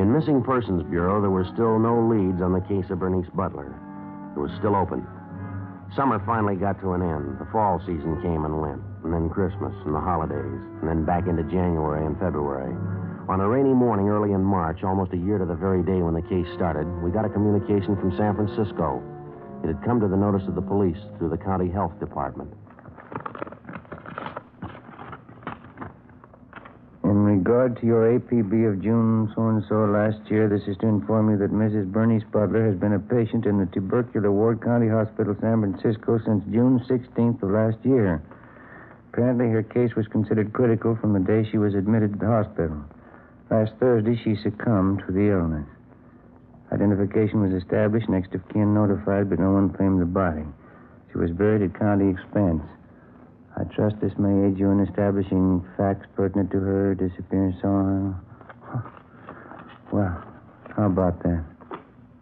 In Missing Persons Bureau, there were still no leads on the case of Bernice Butler. It was still open. Summer finally got to an end. The fall season came and went, and then Christmas and the holidays, and then back into January and February. On a rainy morning early in March, almost a year to the very day when the case started, we got a communication from San Francisco. It had come to the notice of the police through the county health department. In regard to your APB of June so and so last year, this is to inform you that Mrs. Bernice Butler has been a patient in the tubercular ward County Hospital, San Francisco, since June 16th of last year. Apparently, her case was considered critical from the day she was admitted to the hospital. Last Thursday, she succumbed to the illness. Identification was established, next of kin notified, but no one claimed the body. She was buried at county expense. I trust this may aid you in establishing facts pertinent to her disappearance. So, uh, well, how about that?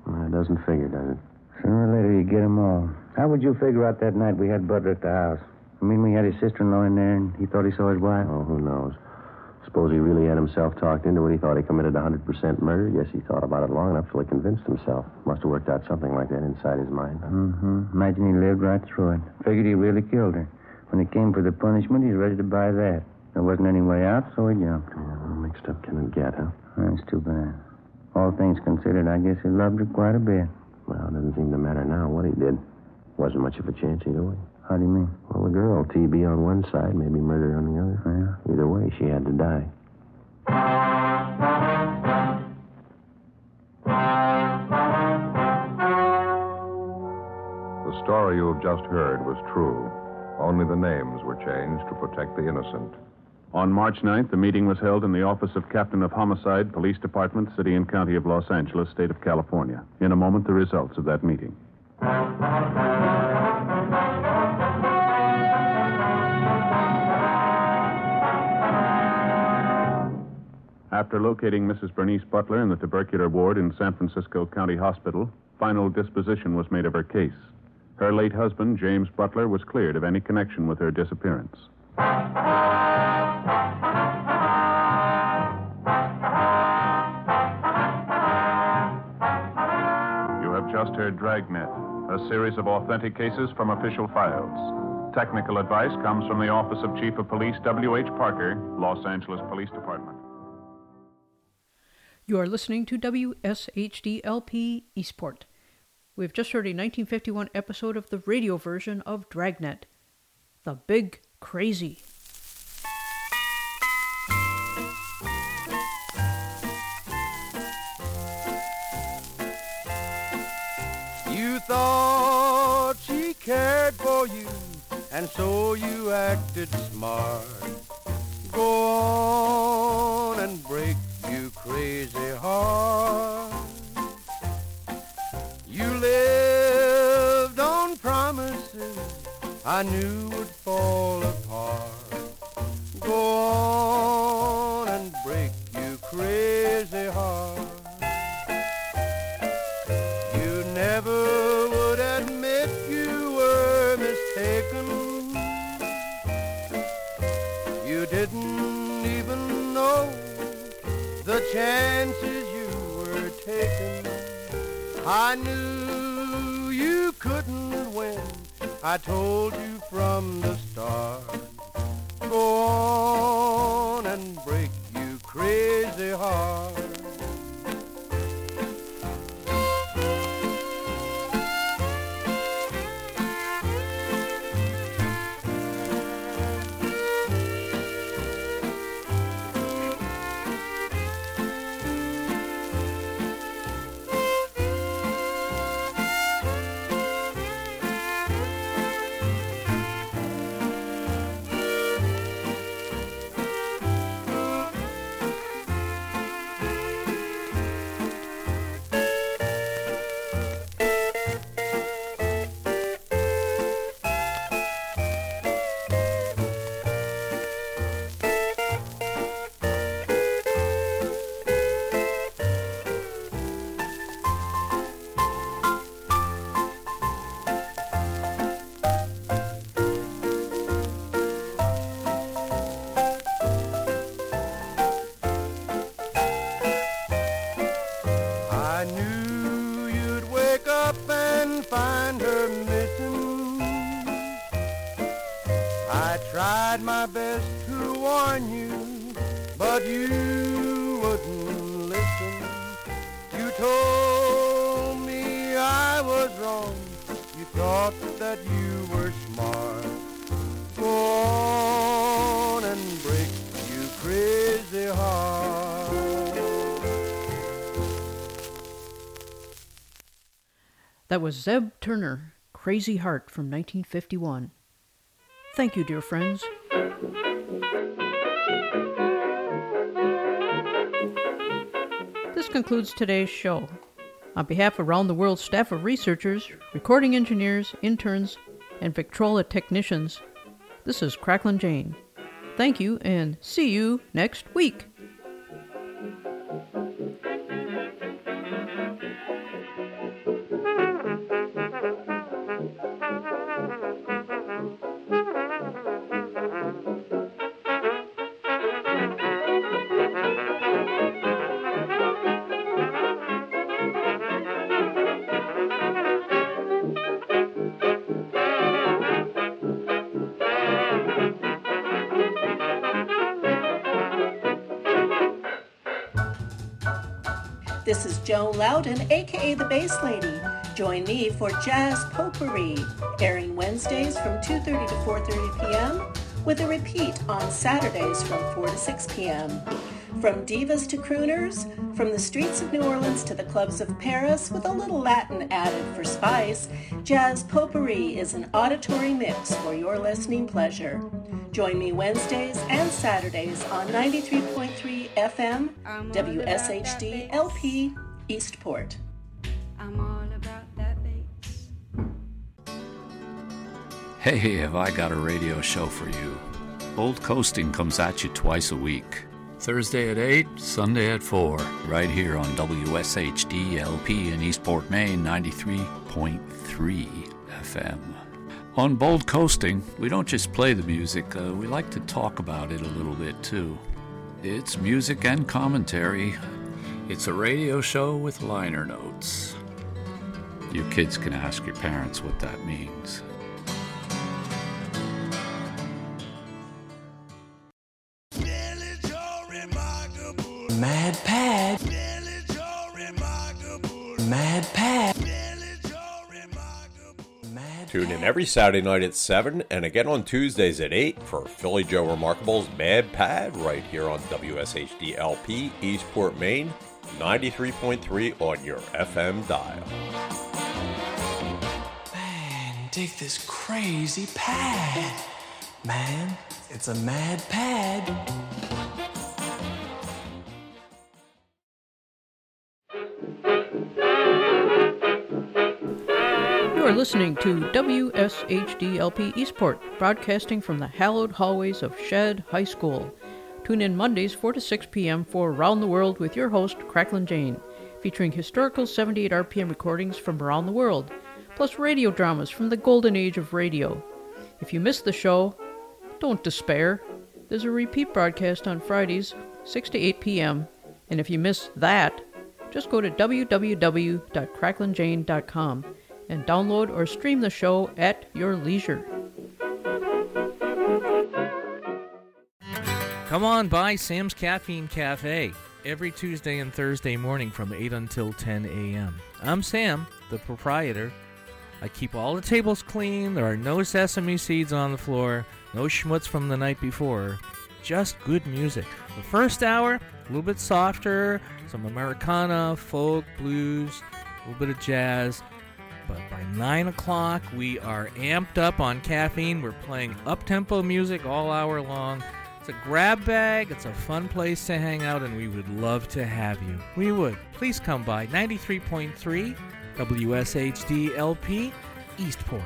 Well, it doesn't figure, does it? Sooner or later, you get 'em all. How would you figure out that night we had Butler at the house? I mean, we had his sister-in-law in there, and he thought he saw his wife. Oh, who knows? Suppose he really had himself talked into it. He thought he committed 100% murder. Yes, he thought about it long enough till he convinced himself. Must have worked out something like that inside his mind. Mm-hmm. Imagine he lived right through it. Figured he really killed her. When it came for the punishment, he's ready to buy that. There wasn't any way out, so he jumped. Yeah, well, mixed up can it get, huh? That's too bad. All things considered, I guess he loved her quite a bit. Well, it doesn't seem to matter now what he did. Wasn't much of a chance either way. How do you mean? Well, the girl, TB on one side, maybe murder on the other. Yeah. Either way, she had to die. The story you have just heard was true. Only the names were changed to protect the innocent. On March 9th, the meeting was held in the office of Captain of Homicide, Police Department, City and County of Los Angeles, State of California. In a moment, the results of that meeting. After locating Mrs. Bernice Butler in the tubercular ward in San Francisco County Hospital, final disposition was made of her case. Her late husband, James Butler, was cleared of any connection with her disappearance. You have just heard Dragnet, a series of authentic cases from official files. Technical advice comes from the Office of Chief of Police W.H. Parker, Los Angeles Police Department. You are listening to WSHDLP Eastport. We've just heard a 1951 episode of the radio version of Dragnet, The Big Crazy. You thought she cared for you, and so you acted smart. Go on and break crazy heart. You lived on promises I knew would I told you from the start. Was Zeb Turner, Crazy Heart from 1951. Thank you, dear friends. This concludes today's show. On behalf of Around the World staff of researchers, recording engineers, interns, and Victrola technicians, this is Cracklin' Jane. Thank you and see you next week. Joan Loudon, aka the Bass Lady. Join me for Jazz Potpourri, airing Wednesdays from 2:30 to 4:30 p.m. with a repeat on Saturdays from 4 to 6 p.m. From divas to crooners, from the streets of New Orleans to the clubs of Paris, with a little Latin added for spice, Jazz Potpourri is an auditory mix for your listening pleasure. Join me Wednesdays and Saturdays on 93.3 FM, WSHD LP, Eastport. Hey, have I got a radio show for you? Bold Coasting comes at you twice a week. Thursday at 8, Sunday at 4, right here on WSHD LP in Eastport, Maine, 93.3 FM. On Bold Coasting, we don't just play the music, uh, we like to talk about it a little bit too. It's music and commentary. It's a radio show with liner notes. You kids can ask your parents what that means. Mad Pad. Mad Pad. Tune in every Saturday night at 7 and again on Tuesdays at 8 for Philly Joe Remarkable's Mad Pad right here on WSHD LP, Eastport, Maine, 93.3 on your FM dial. Man, dig this crazy pad. Man, it's a mad pad. You are listening to WSHDLP Eastport, broadcasting from the hallowed hallways of Shead High School. Tune in Mondays 4 to 6 p.m. for Around the World with your host, Cracklin Jane, featuring historical 78 RPM recordings from around the world, plus radio dramas from the golden age of radio. If you missed the show, don't despair. There's a repeat broadcast on Fridays, 6 to 8 p.m., and if you miss that, just go to www.cracklinjane.com and download or stream the show at your leisure. Come on by Sam's Caffeine Cafe every Tuesday and Thursday morning from 8 until 10 a.m. I'm Sam, the proprietor. I keep all the tables clean. There are no sesame seeds on the floor, no schmutz from the night before. Just good music. The first hour, a little bit softer, some Americana, folk, blues, a little bit of jazz. But by 9 o'clock, we are amped up on caffeine. We're playing up tempo music all hour long. It's a grab bag, it's a fun place to hang out, and we would love to have you. We would. Please come by 93.3 WSHD LP, Eastport.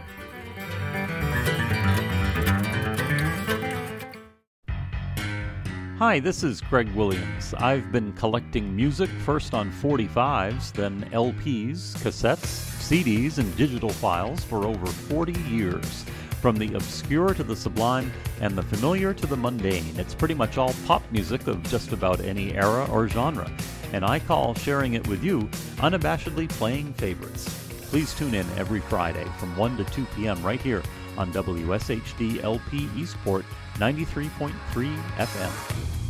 Hi, this is Greg Williams. I've been collecting music first on 45s, then LPs, cassettes, CDs, and digital files for over 40 years. From the obscure to the sublime and the familiar to the mundane, it's pretty much all pop music of just about any era or genre. And I call sharing it with you unabashedly playing favorites. Please tune in every Friday from 1 to 2 p.m. right here on WSHD LP Eastport 93.3 FM.